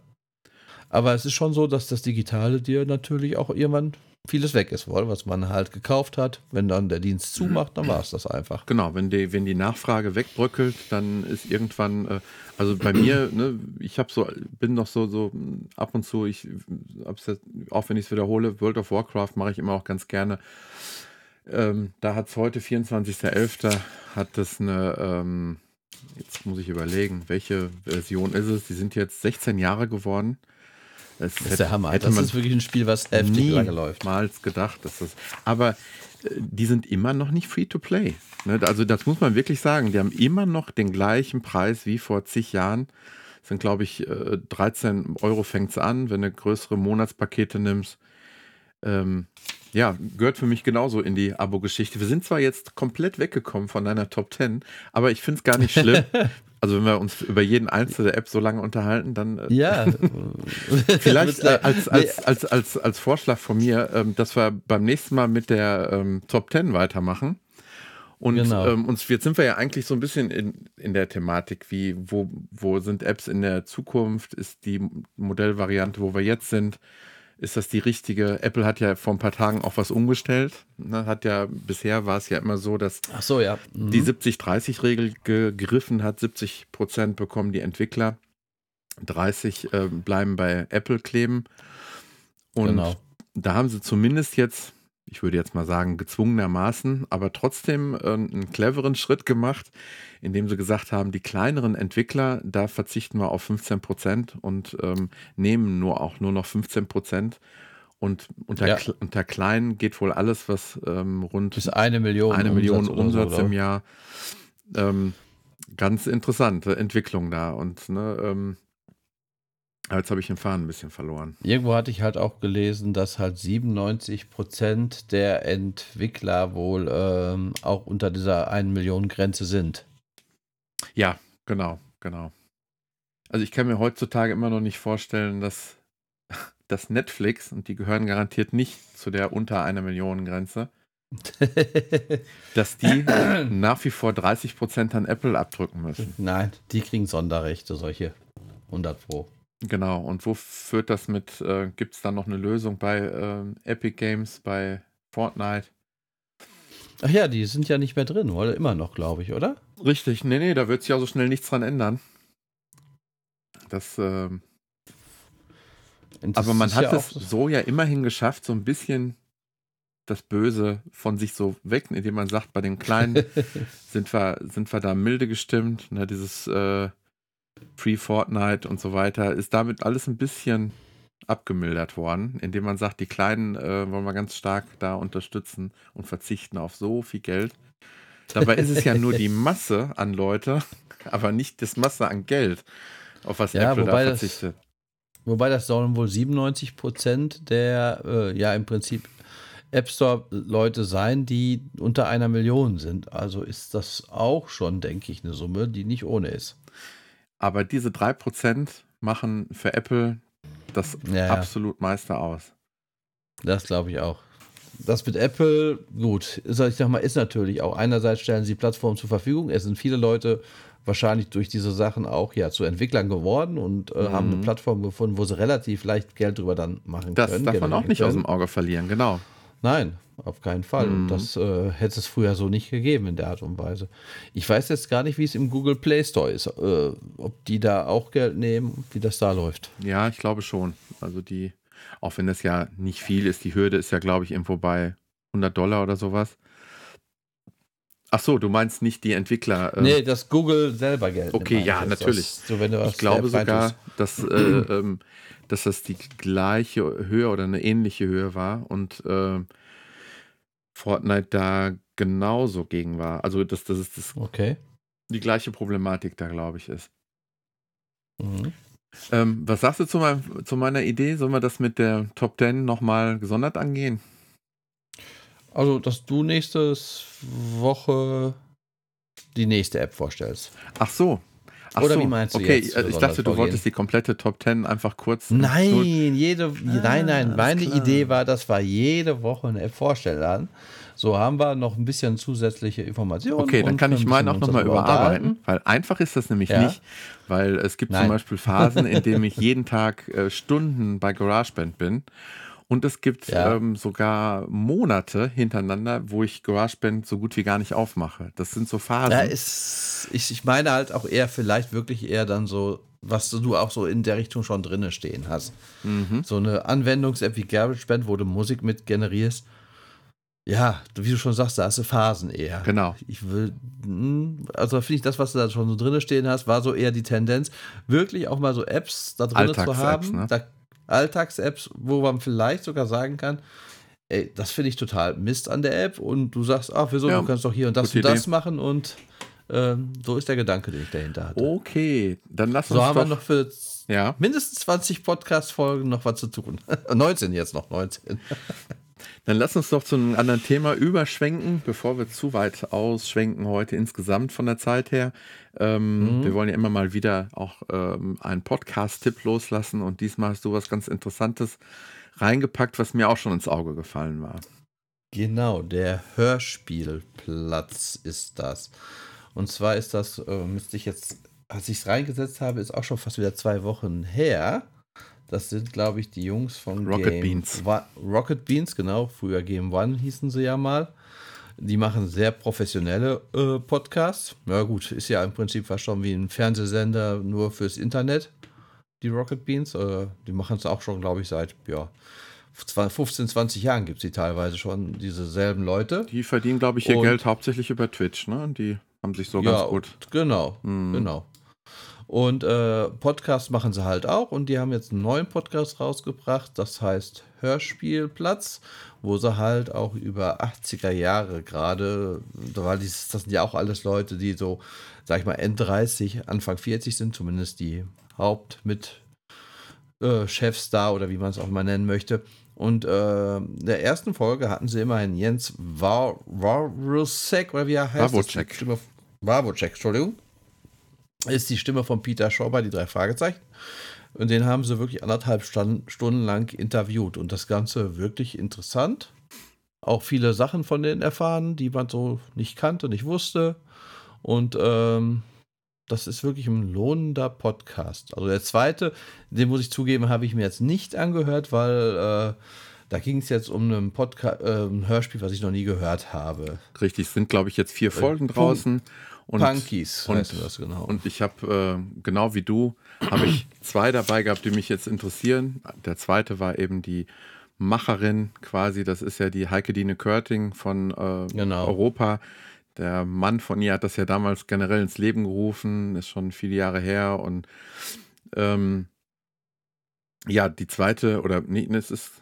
Aber es ist schon so, dass das Digitale dir natürlich auch irgendwann vieles weg ist, was man halt gekauft hat. Wenn dann der Dienst zumacht, dann war es das einfach. Genau, wenn die, wenn die Nachfrage wegbröckelt, dann ist irgendwann, äh, also bei mir, ne, ich habe so, bin noch so, so ab und zu, ich, auch wenn ich es wiederhole, World of Warcraft mache ich immer auch ganz gerne. Ähm, da hat es heute, 24.11., hat das eine, ähm, jetzt muss ich überlegen, welche Version ist es? Die sind jetzt 16 Jahre geworden. Das, das ist der Hammer. das ist wirklich ein Spiel, was heftig lange läuft. Niemals gedacht, dass das. Aber äh, die sind immer noch nicht free to play. Ne? Also das muss man wirklich sagen. Die haben immer noch den gleichen Preis wie vor zig Jahren. Das sind, glaube ich, 13 äh, Euro fängt es an, wenn du größere Monatspakete nimmst. Ähm, ja, gehört für mich genauso in die Abo-Geschichte. Wir sind zwar jetzt komplett weggekommen von deiner Top 10, aber ich finde es gar nicht schlimm. Also wenn wir uns über jeden einzelne App so lange unterhalten, dann äh, ja. vielleicht äh, als, als, als, als, als Vorschlag von mir, ähm, dass wir beim nächsten Mal mit der ähm, Top 10 weitermachen. Und genau. ähm, uns, jetzt sind wir ja eigentlich so ein bisschen in, in der Thematik, wie, wo, wo sind Apps in der Zukunft? Ist die Modellvariante, wo wir jetzt sind? Ist das die richtige? Apple hat ja vor ein paar Tagen auch was umgestellt. Ne? Hat ja, bisher war es ja immer so, dass so, ja. mhm. die 70-30-Regel gegriffen hat. 70 Prozent bekommen die Entwickler, 30 äh, bleiben bei Apple kleben. Und genau. da haben sie zumindest jetzt ich würde jetzt mal sagen, gezwungenermaßen, aber trotzdem äh, einen cleveren Schritt gemacht, indem sie gesagt haben, die kleineren Entwickler, da verzichten wir auf 15 Prozent und ähm, nehmen nur auch nur noch 15 Prozent. Und unter, ja. unter kleinen geht wohl alles, was ähm, rund bis eine Million, eine Million Umsatz, Umsatz so, im Jahr. Ähm, ganz interessante Entwicklung da. Und ne, ähm, Jetzt habe ich den Faden ein bisschen verloren. Irgendwo hatte ich halt auch gelesen, dass halt 97 Prozent der Entwickler wohl ähm, auch unter dieser 1 Million Grenze sind. Ja, genau, genau. Also ich kann mir heutzutage immer noch nicht vorstellen, dass, dass Netflix, und die gehören garantiert nicht zu der unter einer Million Grenze, dass die nach wie vor 30 Prozent an Apple abdrücken müssen. Nein, die kriegen Sonderrechte, solche 100 Pro. Genau, und wo führt das mit? Äh, Gibt es da noch eine Lösung bei äh, Epic Games, bei Fortnite? Ach ja, die sind ja nicht mehr drin, oder? Immer noch, glaube ich, oder? Richtig, nee, nee, da wird sich ja so schnell nichts dran ändern. Das, äh, Aber man hat ja es so ja immerhin geschafft, so ein bisschen das Böse von sich so weg, indem man sagt, bei den Kleinen sind wir, sind wir da milde gestimmt. Ne, dieses äh, Free Fortnite und so weiter ist damit alles ein bisschen abgemildert worden, indem man sagt, die Kleinen äh, wollen wir ganz stark da unterstützen und verzichten auf so viel Geld. Dabei ist es ja nur die Masse an Leute, aber nicht das Masse an Geld, auf was ja, Apple da verzichtet. Das, wobei das sollen wohl 97 Prozent der, äh, ja im Prinzip App Store-Leute sein, die unter einer Million sind. Also ist das auch schon, denke ich, eine Summe, die nicht ohne ist. Aber diese 3% machen für Apple das ja, absolut meiste aus. Das glaube ich auch. Das mit Apple, gut, ist, ich sag mal, ist natürlich auch. Einerseits stellen sie Plattformen zur Verfügung. Es sind viele Leute wahrscheinlich durch diese Sachen auch ja zu Entwicklern geworden und äh, mhm. haben eine mhm. Plattform gefunden, wo sie relativ leicht Geld drüber dann machen das können. Das darf man auch nicht können. aus dem Auge verlieren, genau. Nein, auf keinen Fall. Mhm. Und das äh, hätte es früher so nicht gegeben in der Art und Weise. Ich weiß jetzt gar nicht, wie es im Google Play Store ist. Äh, ob die da auch Geld nehmen, wie das da läuft. Ja, ich glaube schon. Also die, auch wenn das ja nicht viel ist, die Hürde ist ja, glaube ich, irgendwo bei 100 Dollar oder sowas. Ach so, du meinst nicht die Entwickler. Ähm, nee, dass Google selber Geld Okay, ja, natürlich. Das, so, ich glaube sogar, dass, äh, ähm, dass das die gleiche Höhe oder eine ähnliche Höhe war und äh, Fortnite da genauso gegen war. Also, dass das ist das okay. die gleiche Problematik da, glaube ich, ist. Mhm. Ähm, was sagst du zu, mein, zu, meiner Idee? Sollen wir das mit der Top 10 nochmal gesondert angehen? Also, dass du nächste Woche die nächste App vorstellst. Ach so, Ach Oder so, wie meinst du okay, jetzt? ich dachte, du wolltest die komplette Top 10 einfach kurz. Nein, jede, ah, nein, nein. Meine klar. Idee war, dass wir jede Woche eine App vorstellen. So haben wir noch ein bisschen zusätzliche Informationen. Okay, dann kann ich meinen auch nochmal überarbeiten, weil einfach ist das nämlich ja. nicht, weil es gibt nein. zum Beispiel Phasen, in denen ich jeden Tag äh, Stunden bei GarageBand bin und es gibt ja. ähm, sogar Monate hintereinander, wo ich GarageBand so gut wie gar nicht aufmache. Das sind so Phasen. Ja, ist, ich, ich meine halt auch eher vielleicht wirklich eher dann so, was du auch so in der Richtung schon drinne stehen hast. Mhm. So eine Anwendungs-App wie GarageBand, wo du Musik mit generierst. Ja, wie du schon sagst, da hast du Phasen eher. Genau. Ich will, hm, also finde ich das, was du da schon so drinne stehen hast, war so eher die Tendenz, wirklich auch mal so Apps da drin zu haben. Ne? Da Alltags-Apps, wo man vielleicht sogar sagen kann, ey, das finde ich total Mist an der App und du sagst, ach, wieso, ja, du kannst doch hier und das und das machen und ähm, so ist der Gedanke, den ich dahinter hatte. Okay, dann lass uns So haben wir noch für ja. mindestens 20 Podcast-Folgen noch was zu tun. 19 jetzt noch, 19. Dann lass uns doch zu einem anderen Thema überschwenken, bevor wir zu weit ausschwenken heute insgesamt von der Zeit her. Ähm, mhm. Wir wollen ja immer mal wieder auch ähm, einen Podcast-Tipp loslassen und diesmal hast du was ganz Interessantes reingepackt, was mir auch schon ins Auge gefallen war. Genau, der Hörspielplatz ist das. Und zwar ist das, äh, müsste ich jetzt, als ich es reingesetzt habe, ist auch schon fast wieder zwei Wochen her. Das sind, glaube ich, die Jungs von Rocket Game Beans. One, Rocket Beans, genau. Früher Game One hießen sie ja mal. Die machen sehr professionelle äh, Podcasts. Ja, gut, ist ja im Prinzip fast schon wie ein Fernsehsender nur fürs Internet. Die Rocket Beans. Äh, die machen es auch schon, glaube ich, seit ja, 15, 20 Jahren gibt es die teilweise schon, diese selben Leute. Die verdienen, glaube ich, ihr Und, Geld hauptsächlich über Twitch, ne? Die haben sich so ja, ganz gut. Genau, mhm. genau. Und äh, Podcast machen sie halt auch. Und die haben jetzt einen neuen Podcast rausgebracht. Das heißt Hörspielplatz, wo sie halt auch über 80er Jahre gerade, weil das sind ja auch alles Leute, die so, sag ich mal, Ende 30, Anfang 40 sind, zumindest die Hauptmit. Äh, da oder wie man es auch mal nennen möchte. Und äh, in der ersten Folge hatten sie immerhin Jens Warusek, oder wie er heißt. Wawocek. Wawocek, Entschuldigung ist die Stimme von Peter Shaw bei die drei Fragezeichen. Und den haben sie wirklich anderthalb Stunden lang interviewt. Und das Ganze wirklich interessant. Auch viele Sachen von denen erfahren, die man so nicht kannte, nicht wusste. Und ähm, das ist wirklich ein lohnender Podcast. Also der zweite, den muss ich zugeben, habe ich mir jetzt nicht angehört, weil äh, da ging es jetzt um ein Podcast, äh, ein Hörspiel, was ich noch nie gehört habe. Richtig, es sind glaube ich jetzt vier äh, Folgen draußen. Und, Punkies und, heißt das genau. Und ich habe, äh, genau wie du, habe ich zwei dabei gehabt, die mich jetzt interessieren. Der zweite war eben die Macherin quasi, das ist ja die Heike Dine Körting von äh, genau. Europa. Der Mann von ihr hat das ja damals generell ins Leben gerufen, ist schon viele Jahre her und ähm, ja, die zweite, oder nee, es ist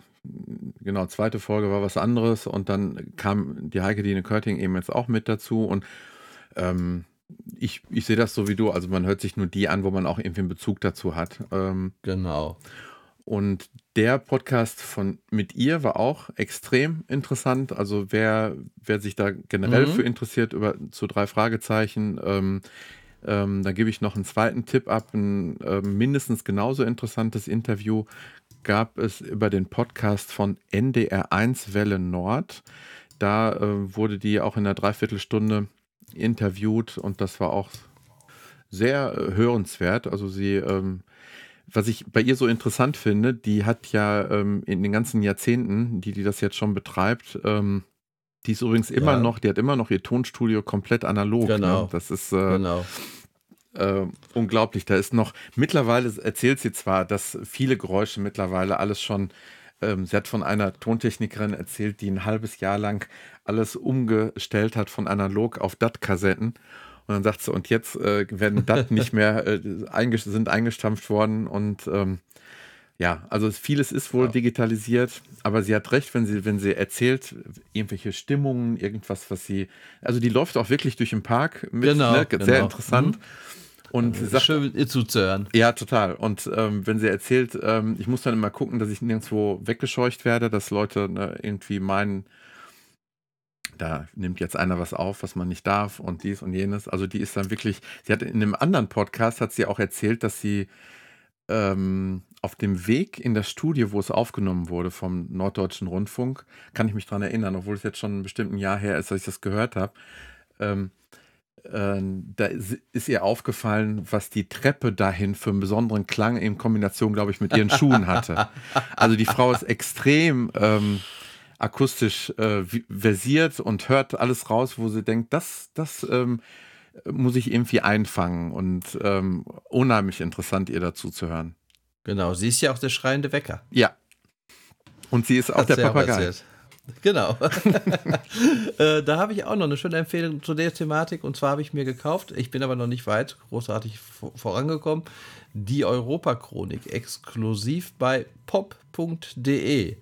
genau, zweite Folge war was anderes und dann kam die Heike Dine Körting eben jetzt auch mit dazu und ähm, ich, ich sehe das so wie du, also man hört sich nur die an, wo man auch irgendwie einen Bezug dazu hat. Ähm, genau. Und der Podcast von mit ihr war auch extrem interessant. Also wer, wer sich da generell mhm. für interessiert, über zu drei Fragezeichen, ähm, ähm, da gebe ich noch einen zweiten Tipp ab. Ein äh, mindestens genauso interessantes Interview gab es über den Podcast von NDR1 Welle Nord. Da äh, wurde die auch in einer Dreiviertelstunde interviewt und das war auch sehr äh, hörenswert. Also sie, ähm, was ich bei ihr so interessant finde, die hat ja ähm, in den ganzen Jahrzehnten, die die das jetzt schon betreibt, ähm, die ist übrigens immer ja. noch, die hat immer noch ihr Tonstudio komplett analog. Ne? Genau. Ne? Das ist äh, genau. Äh, unglaublich. Da ist noch, mittlerweile erzählt sie zwar, dass viele Geräusche mittlerweile alles schon, ähm, sie hat von einer Tontechnikerin erzählt, die ein halbes Jahr lang alles umgestellt hat von analog auf DAT-Kassetten. Und dann sagt sie, und jetzt äh, werden DAT nicht mehr, äh, einges sind eingestampft worden und ähm, ja, also vieles ist wohl ja. digitalisiert, aber sie hat recht, wenn sie, wenn sie erzählt, irgendwelche Stimmungen, irgendwas, was sie. Also die läuft auch wirklich durch den Park mit, genau, ne? sehr genau. interessant. Mhm. Und ja, sagt, schön ihr zuzuhören. Ja, total. Und ähm, wenn sie erzählt, ähm, ich muss dann immer gucken, dass ich nirgendwo weggescheucht werde, dass Leute ne, irgendwie meinen, da nimmt jetzt einer was auf, was man nicht darf und dies und jenes. Also die ist dann wirklich, sie hat in einem anderen Podcast hat sie auch erzählt, dass sie ähm, auf dem Weg in das Studio, wo es aufgenommen wurde vom Norddeutschen Rundfunk, kann ich mich daran erinnern, obwohl es jetzt schon ein bestimmtes Jahr her ist, dass ich das gehört habe, ähm, äh, da ist ihr aufgefallen, was die Treppe dahin für einen besonderen Klang in Kombination, glaube ich, mit ihren Schuhen hatte. Also die Frau ist extrem ähm, akustisch äh, versiert und hört alles raus, wo sie denkt, das, das ähm, muss ich irgendwie einfangen und ähm, unheimlich interessant, ihr dazu zu hören. Genau, sie ist ja auch der schreiende Wecker. Ja. Und sie ist auch Hat der Papagei. Genau. äh, da habe ich auch noch eine schöne Empfehlung zu der Thematik. Und zwar habe ich mir gekauft, ich bin aber noch nicht weit großartig vorangekommen, die Europachronik exklusiv bei pop.de.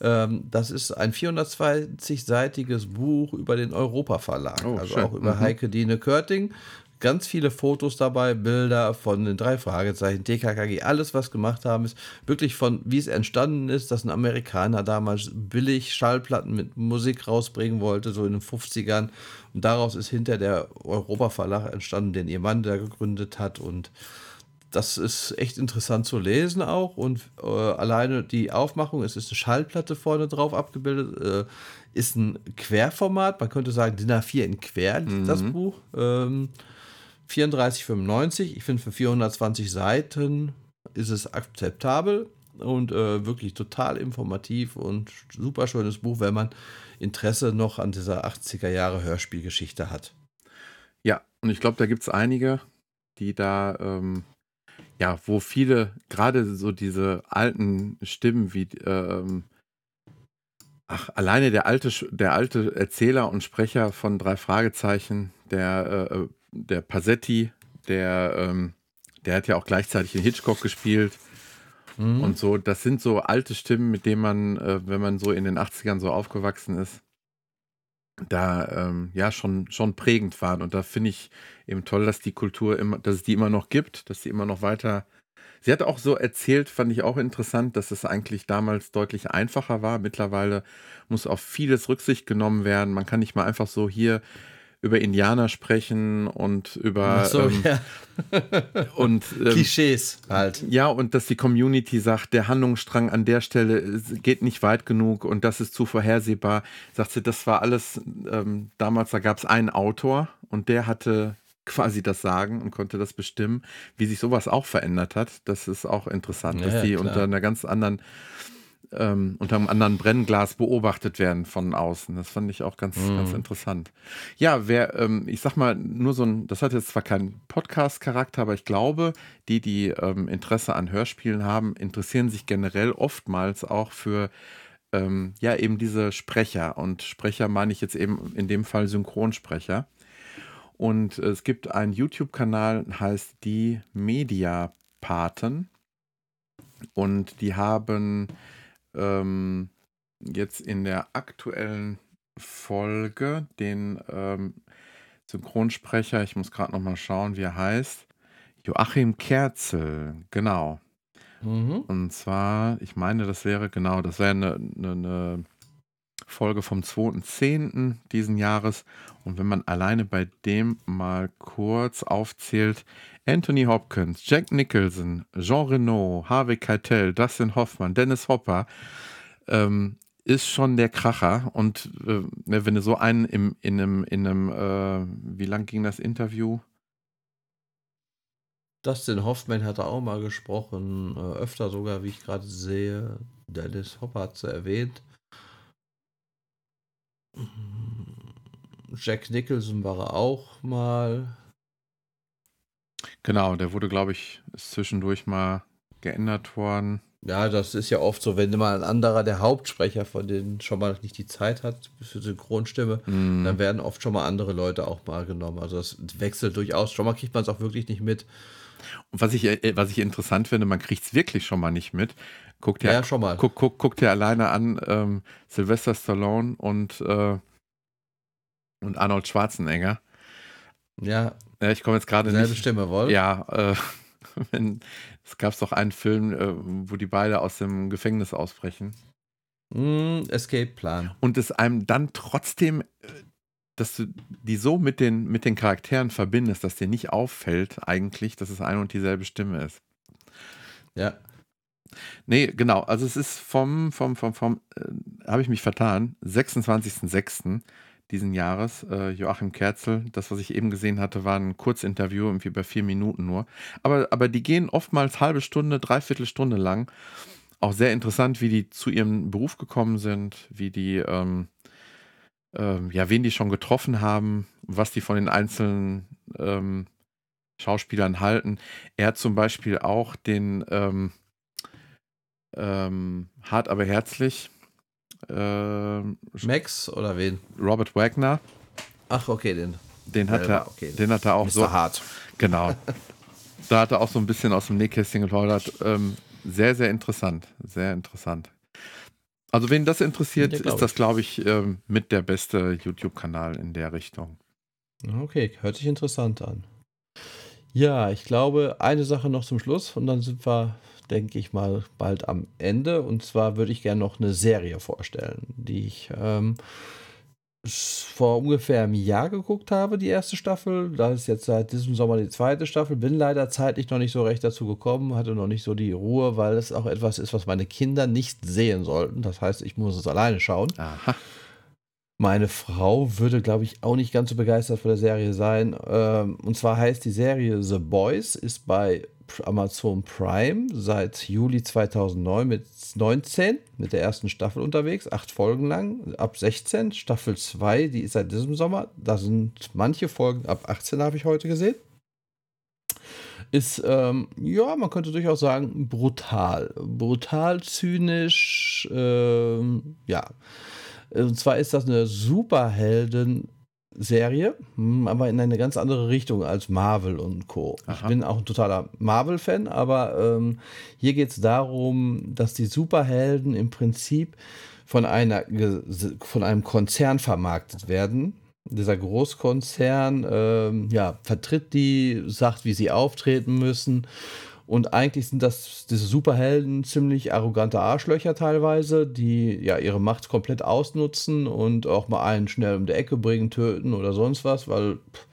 Ähm, das ist ein 420-seitiges Buch über den Europa-Verlag, oh, also schön. auch über mhm. Heike Dine Körting ganz viele Fotos dabei, Bilder von den drei Fragezeichen, TKKG, alles, was gemacht haben, ist wirklich von, wie es entstanden ist, dass ein Amerikaner damals billig Schallplatten mit Musik rausbringen wollte, so in den 50ern. Und daraus ist hinter der Europa Verlag entstanden, den ihr Mann da gegründet hat. Und das ist echt interessant zu lesen auch. Und äh, alleine die Aufmachung, es ist eine Schallplatte vorne drauf abgebildet, äh, ist ein Querformat. Man könnte sagen, DIN A4 in Quer, mhm. das Buch. Ähm, 34,95. Ich finde, für 420 Seiten ist es akzeptabel und äh, wirklich total informativ und super schönes Buch, wenn man Interesse noch an dieser 80er Jahre Hörspielgeschichte hat. Ja, und ich glaube, da gibt es einige, die da, ähm, ja, wo viele, gerade so diese alten Stimmen wie, ähm, ach, alleine der alte, der alte Erzähler und Sprecher von drei Fragezeichen, der äh, der Passetti, der, ähm, der hat ja auch gleichzeitig in Hitchcock gespielt. Mhm. Und so, das sind so alte Stimmen, mit denen man, äh, wenn man so in den 80ern so aufgewachsen ist, da ähm, ja schon, schon prägend waren. Und da finde ich eben toll, dass die Kultur immer, dass es die immer noch gibt, dass sie immer noch weiter. Sie hat auch so erzählt, fand ich auch interessant, dass es eigentlich damals deutlich einfacher war. Mittlerweile muss auf vieles Rücksicht genommen werden. Man kann nicht mal einfach so hier über Indianer sprechen und über so, ähm, ja. und ähm, Klischees halt. Ja, und dass die Community sagt, der Handlungsstrang an der Stelle geht nicht weit genug und das ist zu vorhersehbar. Sagt sie, das war alles ähm, damals, da gab es einen Autor und der hatte quasi das Sagen und konnte das bestimmen, wie sich sowas auch verändert hat. Das ist auch interessant, ja, dass die ja, unter einer ganz anderen ähm, unter einem anderen Brennglas beobachtet werden von außen. Das fand ich auch ganz, mm. ganz interessant. Ja, wer, ähm, ich sag mal, nur so ein, das hat jetzt zwar keinen Podcast-Charakter, aber ich glaube, die, die ähm, Interesse an Hörspielen haben, interessieren sich generell oftmals auch für ähm, ja, eben diese Sprecher. Und Sprecher meine ich jetzt eben in dem Fall Synchronsprecher. Und es gibt einen YouTube-Kanal, heißt die Mediapaten. Und die haben ähm, jetzt in der aktuellen Folge den ähm, Synchronsprecher, ich muss gerade noch mal schauen, wie er heißt, Joachim Kerzel, genau. Mhm. Und zwar, ich meine, das wäre genau, das wäre eine, eine, eine Folge vom 2.10. diesen Jahres. Und wenn man alleine bei dem mal kurz aufzählt, Anthony Hopkins, Jack Nicholson, Jean Reno, Harvey Keitel, Dustin Hoffmann, Dennis Hopper, ähm, ist schon der Kracher. Und äh, ne, wenn du so einen im, in einem, in einem äh, wie lang ging das Interview? Dustin Hoffmann hat auch mal gesprochen, äh, öfter sogar, wie ich gerade sehe. Dennis Hopper hat es erwähnt. Jack Nicholson war er auch mal. Genau, der wurde, glaube ich, zwischendurch mal geändert worden. Ja, das ist ja oft so, wenn mal ein anderer, der Hauptsprecher von denen schon mal nicht die Zeit hat für Synchronstimme, mm. dann werden oft schon mal andere Leute auch mal genommen. Also das wechselt durchaus. Schon mal kriegt man es auch wirklich nicht mit. Und was ich, äh, was ich interessant finde, man kriegt es wirklich schon mal nicht mit. Guckt ja, ja schon mal. Guck, guck, guckt ja alleine an ähm, Sylvester Stallone und, äh, und Arnold Schwarzenegger. Ja. ja ich komme jetzt gerade nicht. Selbe Stimme, wohl? Ja, äh, wenn, es gab doch einen Film, äh, wo die beide aus dem Gefängnis ausbrechen. Mm, Escape Plan. Und es einem dann trotzdem, äh, dass du die so mit den, mit den Charakteren verbindest, dass dir nicht auffällt, eigentlich, dass es eine und dieselbe Stimme ist. Ja. Nee, genau. Also es ist vom, vom, vom, vom, äh, habe ich mich vertan, 26.06. diesen Jahres, äh, Joachim Kerzel. Das, was ich eben gesehen hatte, war ein Kurzinterview, irgendwie bei vier Minuten nur. Aber, aber die gehen oftmals halbe Stunde, dreiviertel Stunde lang. Auch sehr interessant, wie die zu ihrem Beruf gekommen sind, wie die, ähm, ähm, ja, wen die schon getroffen haben, was die von den einzelnen ähm, Schauspielern halten. Er hat zum Beispiel auch den, ähm, ähm, hart aber herzlich. Ähm, Max oder wen? Robert Wagner. Ach, okay, den. Den hat er, okay. den hat er auch Mr. so. hart. Genau. da hat er auch so ein bisschen aus dem Nähkästchen geplaudert. Ähm, sehr, sehr interessant. Sehr interessant. Also, wen das interessiert, ja, ist das, glaube ich, ähm, mit der beste YouTube-Kanal in der Richtung. Okay, hört sich interessant an. Ja, ich glaube, eine Sache noch zum Schluss und dann sind wir denke ich mal, bald am Ende. Und zwar würde ich gerne noch eine Serie vorstellen, die ich ähm, vor ungefähr einem Jahr geguckt habe, die erste Staffel. Da ist jetzt seit diesem Sommer die zweite Staffel. Bin leider zeitlich noch nicht so recht dazu gekommen, hatte noch nicht so die Ruhe, weil es auch etwas ist, was meine Kinder nicht sehen sollten. Das heißt, ich muss es alleine schauen. Aha. Meine Frau würde, glaube ich, auch nicht ganz so begeistert von der Serie sein. Ähm, und zwar heißt die Serie The Boys, ist bei Amazon Prime seit Juli 2009 mit 19, mit der ersten Staffel unterwegs, acht Folgen lang, ab 16. Staffel 2, die ist seit diesem Sommer. Da sind manche Folgen ab 18, habe ich heute gesehen. Ist, ähm, ja, man könnte durchaus sagen, brutal. Brutal, zynisch, ähm, ja. Und zwar ist das eine Superhelden- Serie, hm, aber in eine ganz andere Richtung als Marvel und Co. Aha. Ich bin auch ein totaler Marvel-Fan, aber ähm, hier geht es darum, dass die Superhelden im Prinzip von, einer, von einem Konzern vermarktet werden. Dieser Großkonzern ähm, ja, vertritt die, sagt, wie sie auftreten müssen und eigentlich sind das diese Superhelden ziemlich arrogante Arschlöcher teilweise, die ja ihre Macht komplett ausnutzen und auch mal einen schnell um die Ecke bringen, töten oder sonst was, weil pff,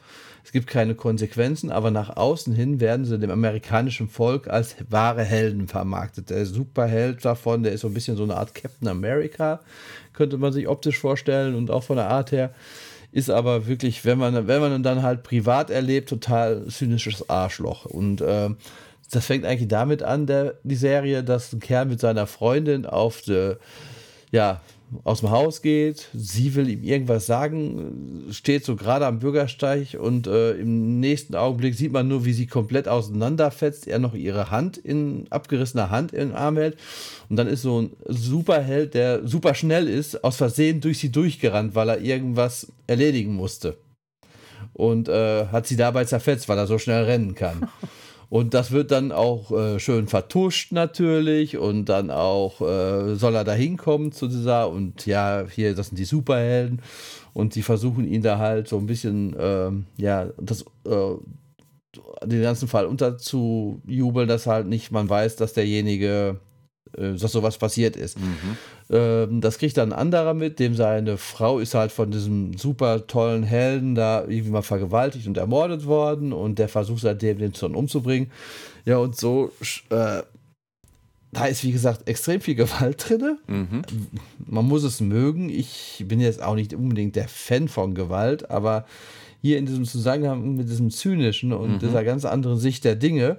es gibt keine Konsequenzen, aber nach außen hin werden sie dem amerikanischen Volk als wahre Helden vermarktet. Der Superheld davon, der ist so ein bisschen so eine Art Captain America, könnte man sich optisch vorstellen und auch von der Art her ist aber wirklich, wenn man, wenn man dann halt privat erlebt, total zynisches Arschloch. Und äh, das fängt eigentlich damit an, der, die Serie, dass ein Kerl mit seiner Freundin auf der, ja, aus dem Haus geht, sie will ihm irgendwas sagen, steht so gerade am Bürgersteig und äh, im nächsten Augenblick sieht man nur, wie sie komplett auseinanderfetzt, er noch ihre Hand in abgerissener Hand in den Arm hält und dann ist so ein Superheld, der super schnell ist, aus Versehen durch sie durchgerannt, weil er irgendwas erledigen musste und äh, hat sie dabei zerfetzt, weil er so schnell rennen kann. Und das wird dann auch äh, schön vertuscht natürlich und dann auch äh, soll er da hinkommen zu dieser und ja, hier, das sind die Superhelden. Und die versuchen ihn da halt so ein bisschen, ähm, ja, das, äh, den ganzen Fall unterzujubeln, dass halt nicht man weiß, dass derjenige dass sowas passiert ist. Mhm. Ähm, das kriegt dann ein anderer mit, dem seine Frau ist halt von diesem super tollen Helden da irgendwie mal vergewaltigt und ermordet worden und der versucht seitdem den Zorn umzubringen. Ja, und so, äh, da ist wie gesagt extrem viel Gewalt drin. Mhm. Man muss es mögen. Ich bin jetzt auch nicht unbedingt der Fan von Gewalt, aber hier in diesem Zusammenhang mit diesem zynischen und mhm. dieser ganz anderen Sicht der Dinge,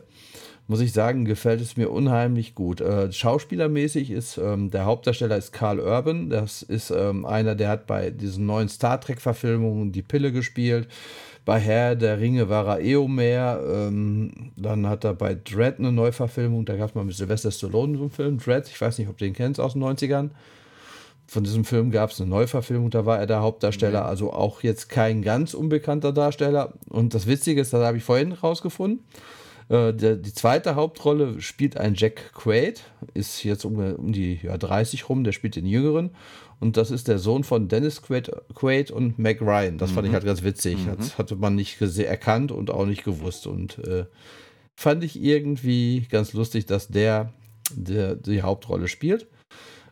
muss ich sagen, gefällt es mir unheimlich gut. Äh, schauspielermäßig ist ähm, der Hauptdarsteller ist Carl Urban. Das ist ähm, einer, der hat bei diesen neuen Star Trek-Verfilmungen die Pille gespielt. Bei Herr der Ringe war er Eomer. Ähm, dann hat er bei Dread eine Neuverfilmung. Da gab es mal mit Sylvester Stallone so einen Film. Dread, ich weiß nicht, ob du den kennst aus den 90ern. Von diesem Film gab es eine Neuverfilmung, da war er der Hauptdarsteller, also auch jetzt kein ganz unbekannter Darsteller. Und das Witzige ist, das habe ich vorhin rausgefunden. Äh, der, die zweite Hauptrolle spielt ein Jack Quaid, ist jetzt um, um die ja, 30 rum, der spielt den Jüngeren. Und das ist der Sohn von Dennis Quaid, Quaid und Mac Ryan. Das mhm. fand ich mhm. halt ganz witzig. Mhm. Das hatte man nicht erkannt und auch nicht gewusst. Und äh, fand ich irgendwie ganz lustig, dass der, der die Hauptrolle spielt.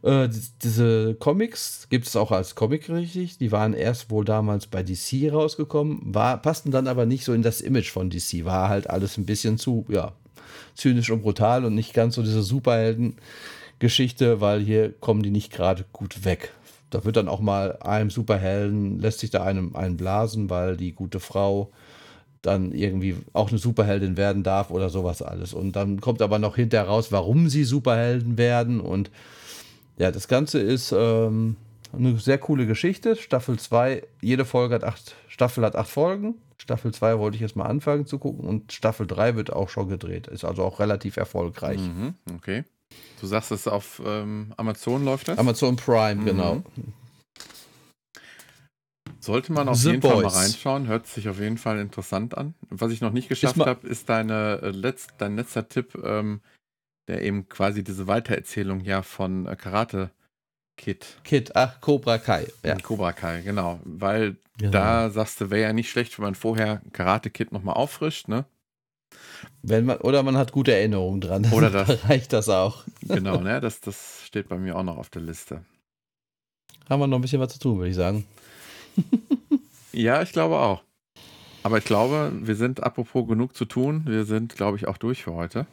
Äh, diese Comics gibt es auch als Comic richtig. Die waren erst wohl damals bei DC rausgekommen, war, passten dann aber nicht so in das Image von DC. War halt alles ein bisschen zu, ja, zynisch und brutal und nicht ganz so diese Superhelden-Geschichte, weil hier kommen die nicht gerade gut weg. Da wird dann auch mal einem Superhelden, lässt sich da einem einen blasen, weil die gute Frau dann irgendwie auch eine Superheldin werden darf oder sowas alles. Und dann kommt aber noch hinterher raus, warum sie Superhelden werden und ja, das Ganze ist ähm, eine sehr coole Geschichte. Staffel 2, jede Folge hat acht, Staffel hat acht Folgen. Staffel 2 wollte ich jetzt mal anfangen zu gucken und Staffel 3 wird auch schon gedreht. Ist also auch relativ erfolgreich. Mhm, okay. Du sagst, es auf ähm, Amazon läuft das? Amazon Prime, mhm. genau. Sollte man auf The jeden Boys. Fall mal reinschauen, hört sich auf jeden Fall interessant an. Was ich noch nicht geschafft habe, ist deine, äh, letzt, dein letzter Tipp, ähm, der eben quasi diese Weitererzählung ja von äh, Karate Kid. Kid, ach, Cobra Kai. Ja. Cobra Kai, genau. Weil genau. da sagst du, wäre ja nicht schlecht, wenn man vorher Karate Kid nochmal auffrischt, ne? Wenn man, oder man hat gute Erinnerungen dran. Oder das. reicht das auch. Genau, ne? Das, das steht bei mir auch noch auf der Liste. Haben wir noch ein bisschen was zu tun, würde ich sagen. ja, ich glaube auch. Aber ich glaube, wir sind apropos genug zu tun. Wir sind, glaube ich, auch durch für heute.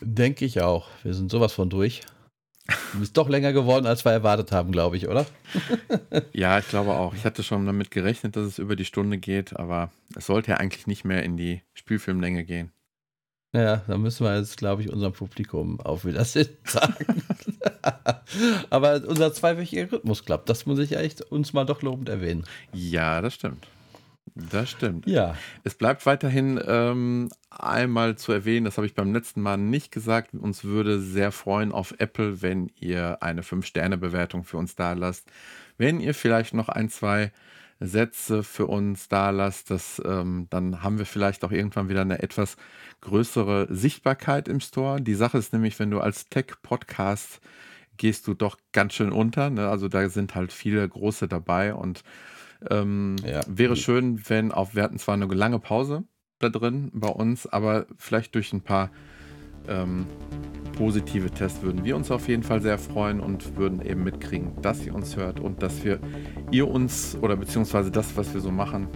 Denke ich auch. Wir sind sowas von durch. Ist doch länger geworden, als wir erwartet haben, glaube ich, oder? ja, ich glaube auch. Ich hatte schon damit gerechnet, dass es über die Stunde geht, aber es sollte ja eigentlich nicht mehr in die Spielfilmlänge gehen. Ja, da müssen wir jetzt, glaube ich, unserem Publikum auf Wiedersehen sagen. aber unser zweiwöchiger Rhythmus klappt. Das muss ich echt uns mal doch lobend erwähnen. Ja, das stimmt. Das stimmt. Ja. Es bleibt weiterhin ähm, einmal zu erwähnen, das habe ich beim letzten Mal nicht gesagt. Uns würde sehr freuen auf Apple, wenn ihr eine 5-Sterne-Bewertung für uns da lasst. Wenn ihr vielleicht noch ein, zwei Sätze für uns da lasst, das, ähm, dann haben wir vielleicht auch irgendwann wieder eine etwas größere Sichtbarkeit im Store. Die Sache ist nämlich, wenn du als Tech-Podcast gehst du doch ganz schön unter. Ne? Also da sind halt viele große dabei und ähm, ja. Wäre schön, wenn auch, wir hatten zwar eine lange Pause da drin bei uns, aber vielleicht durch ein paar ähm, positive Tests würden wir uns auf jeden Fall sehr freuen und würden eben mitkriegen, dass ihr uns hört und dass wir ihr uns oder beziehungsweise das, was wir so machen,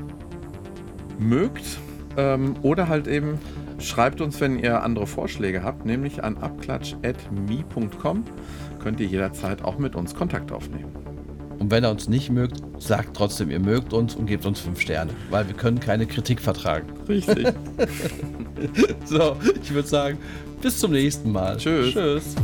mögt. Ähm, oder halt eben schreibt uns, wenn ihr andere Vorschläge habt, nämlich an abklatsch.me.com könnt ihr jederzeit auch mit uns Kontakt aufnehmen. Und wenn er uns nicht mögt, sagt trotzdem, ihr mögt uns und gebt uns fünf Sterne, weil wir können keine Kritik vertragen. Richtig. so, ich würde sagen, bis zum nächsten Mal. Tschüss. Tschüss.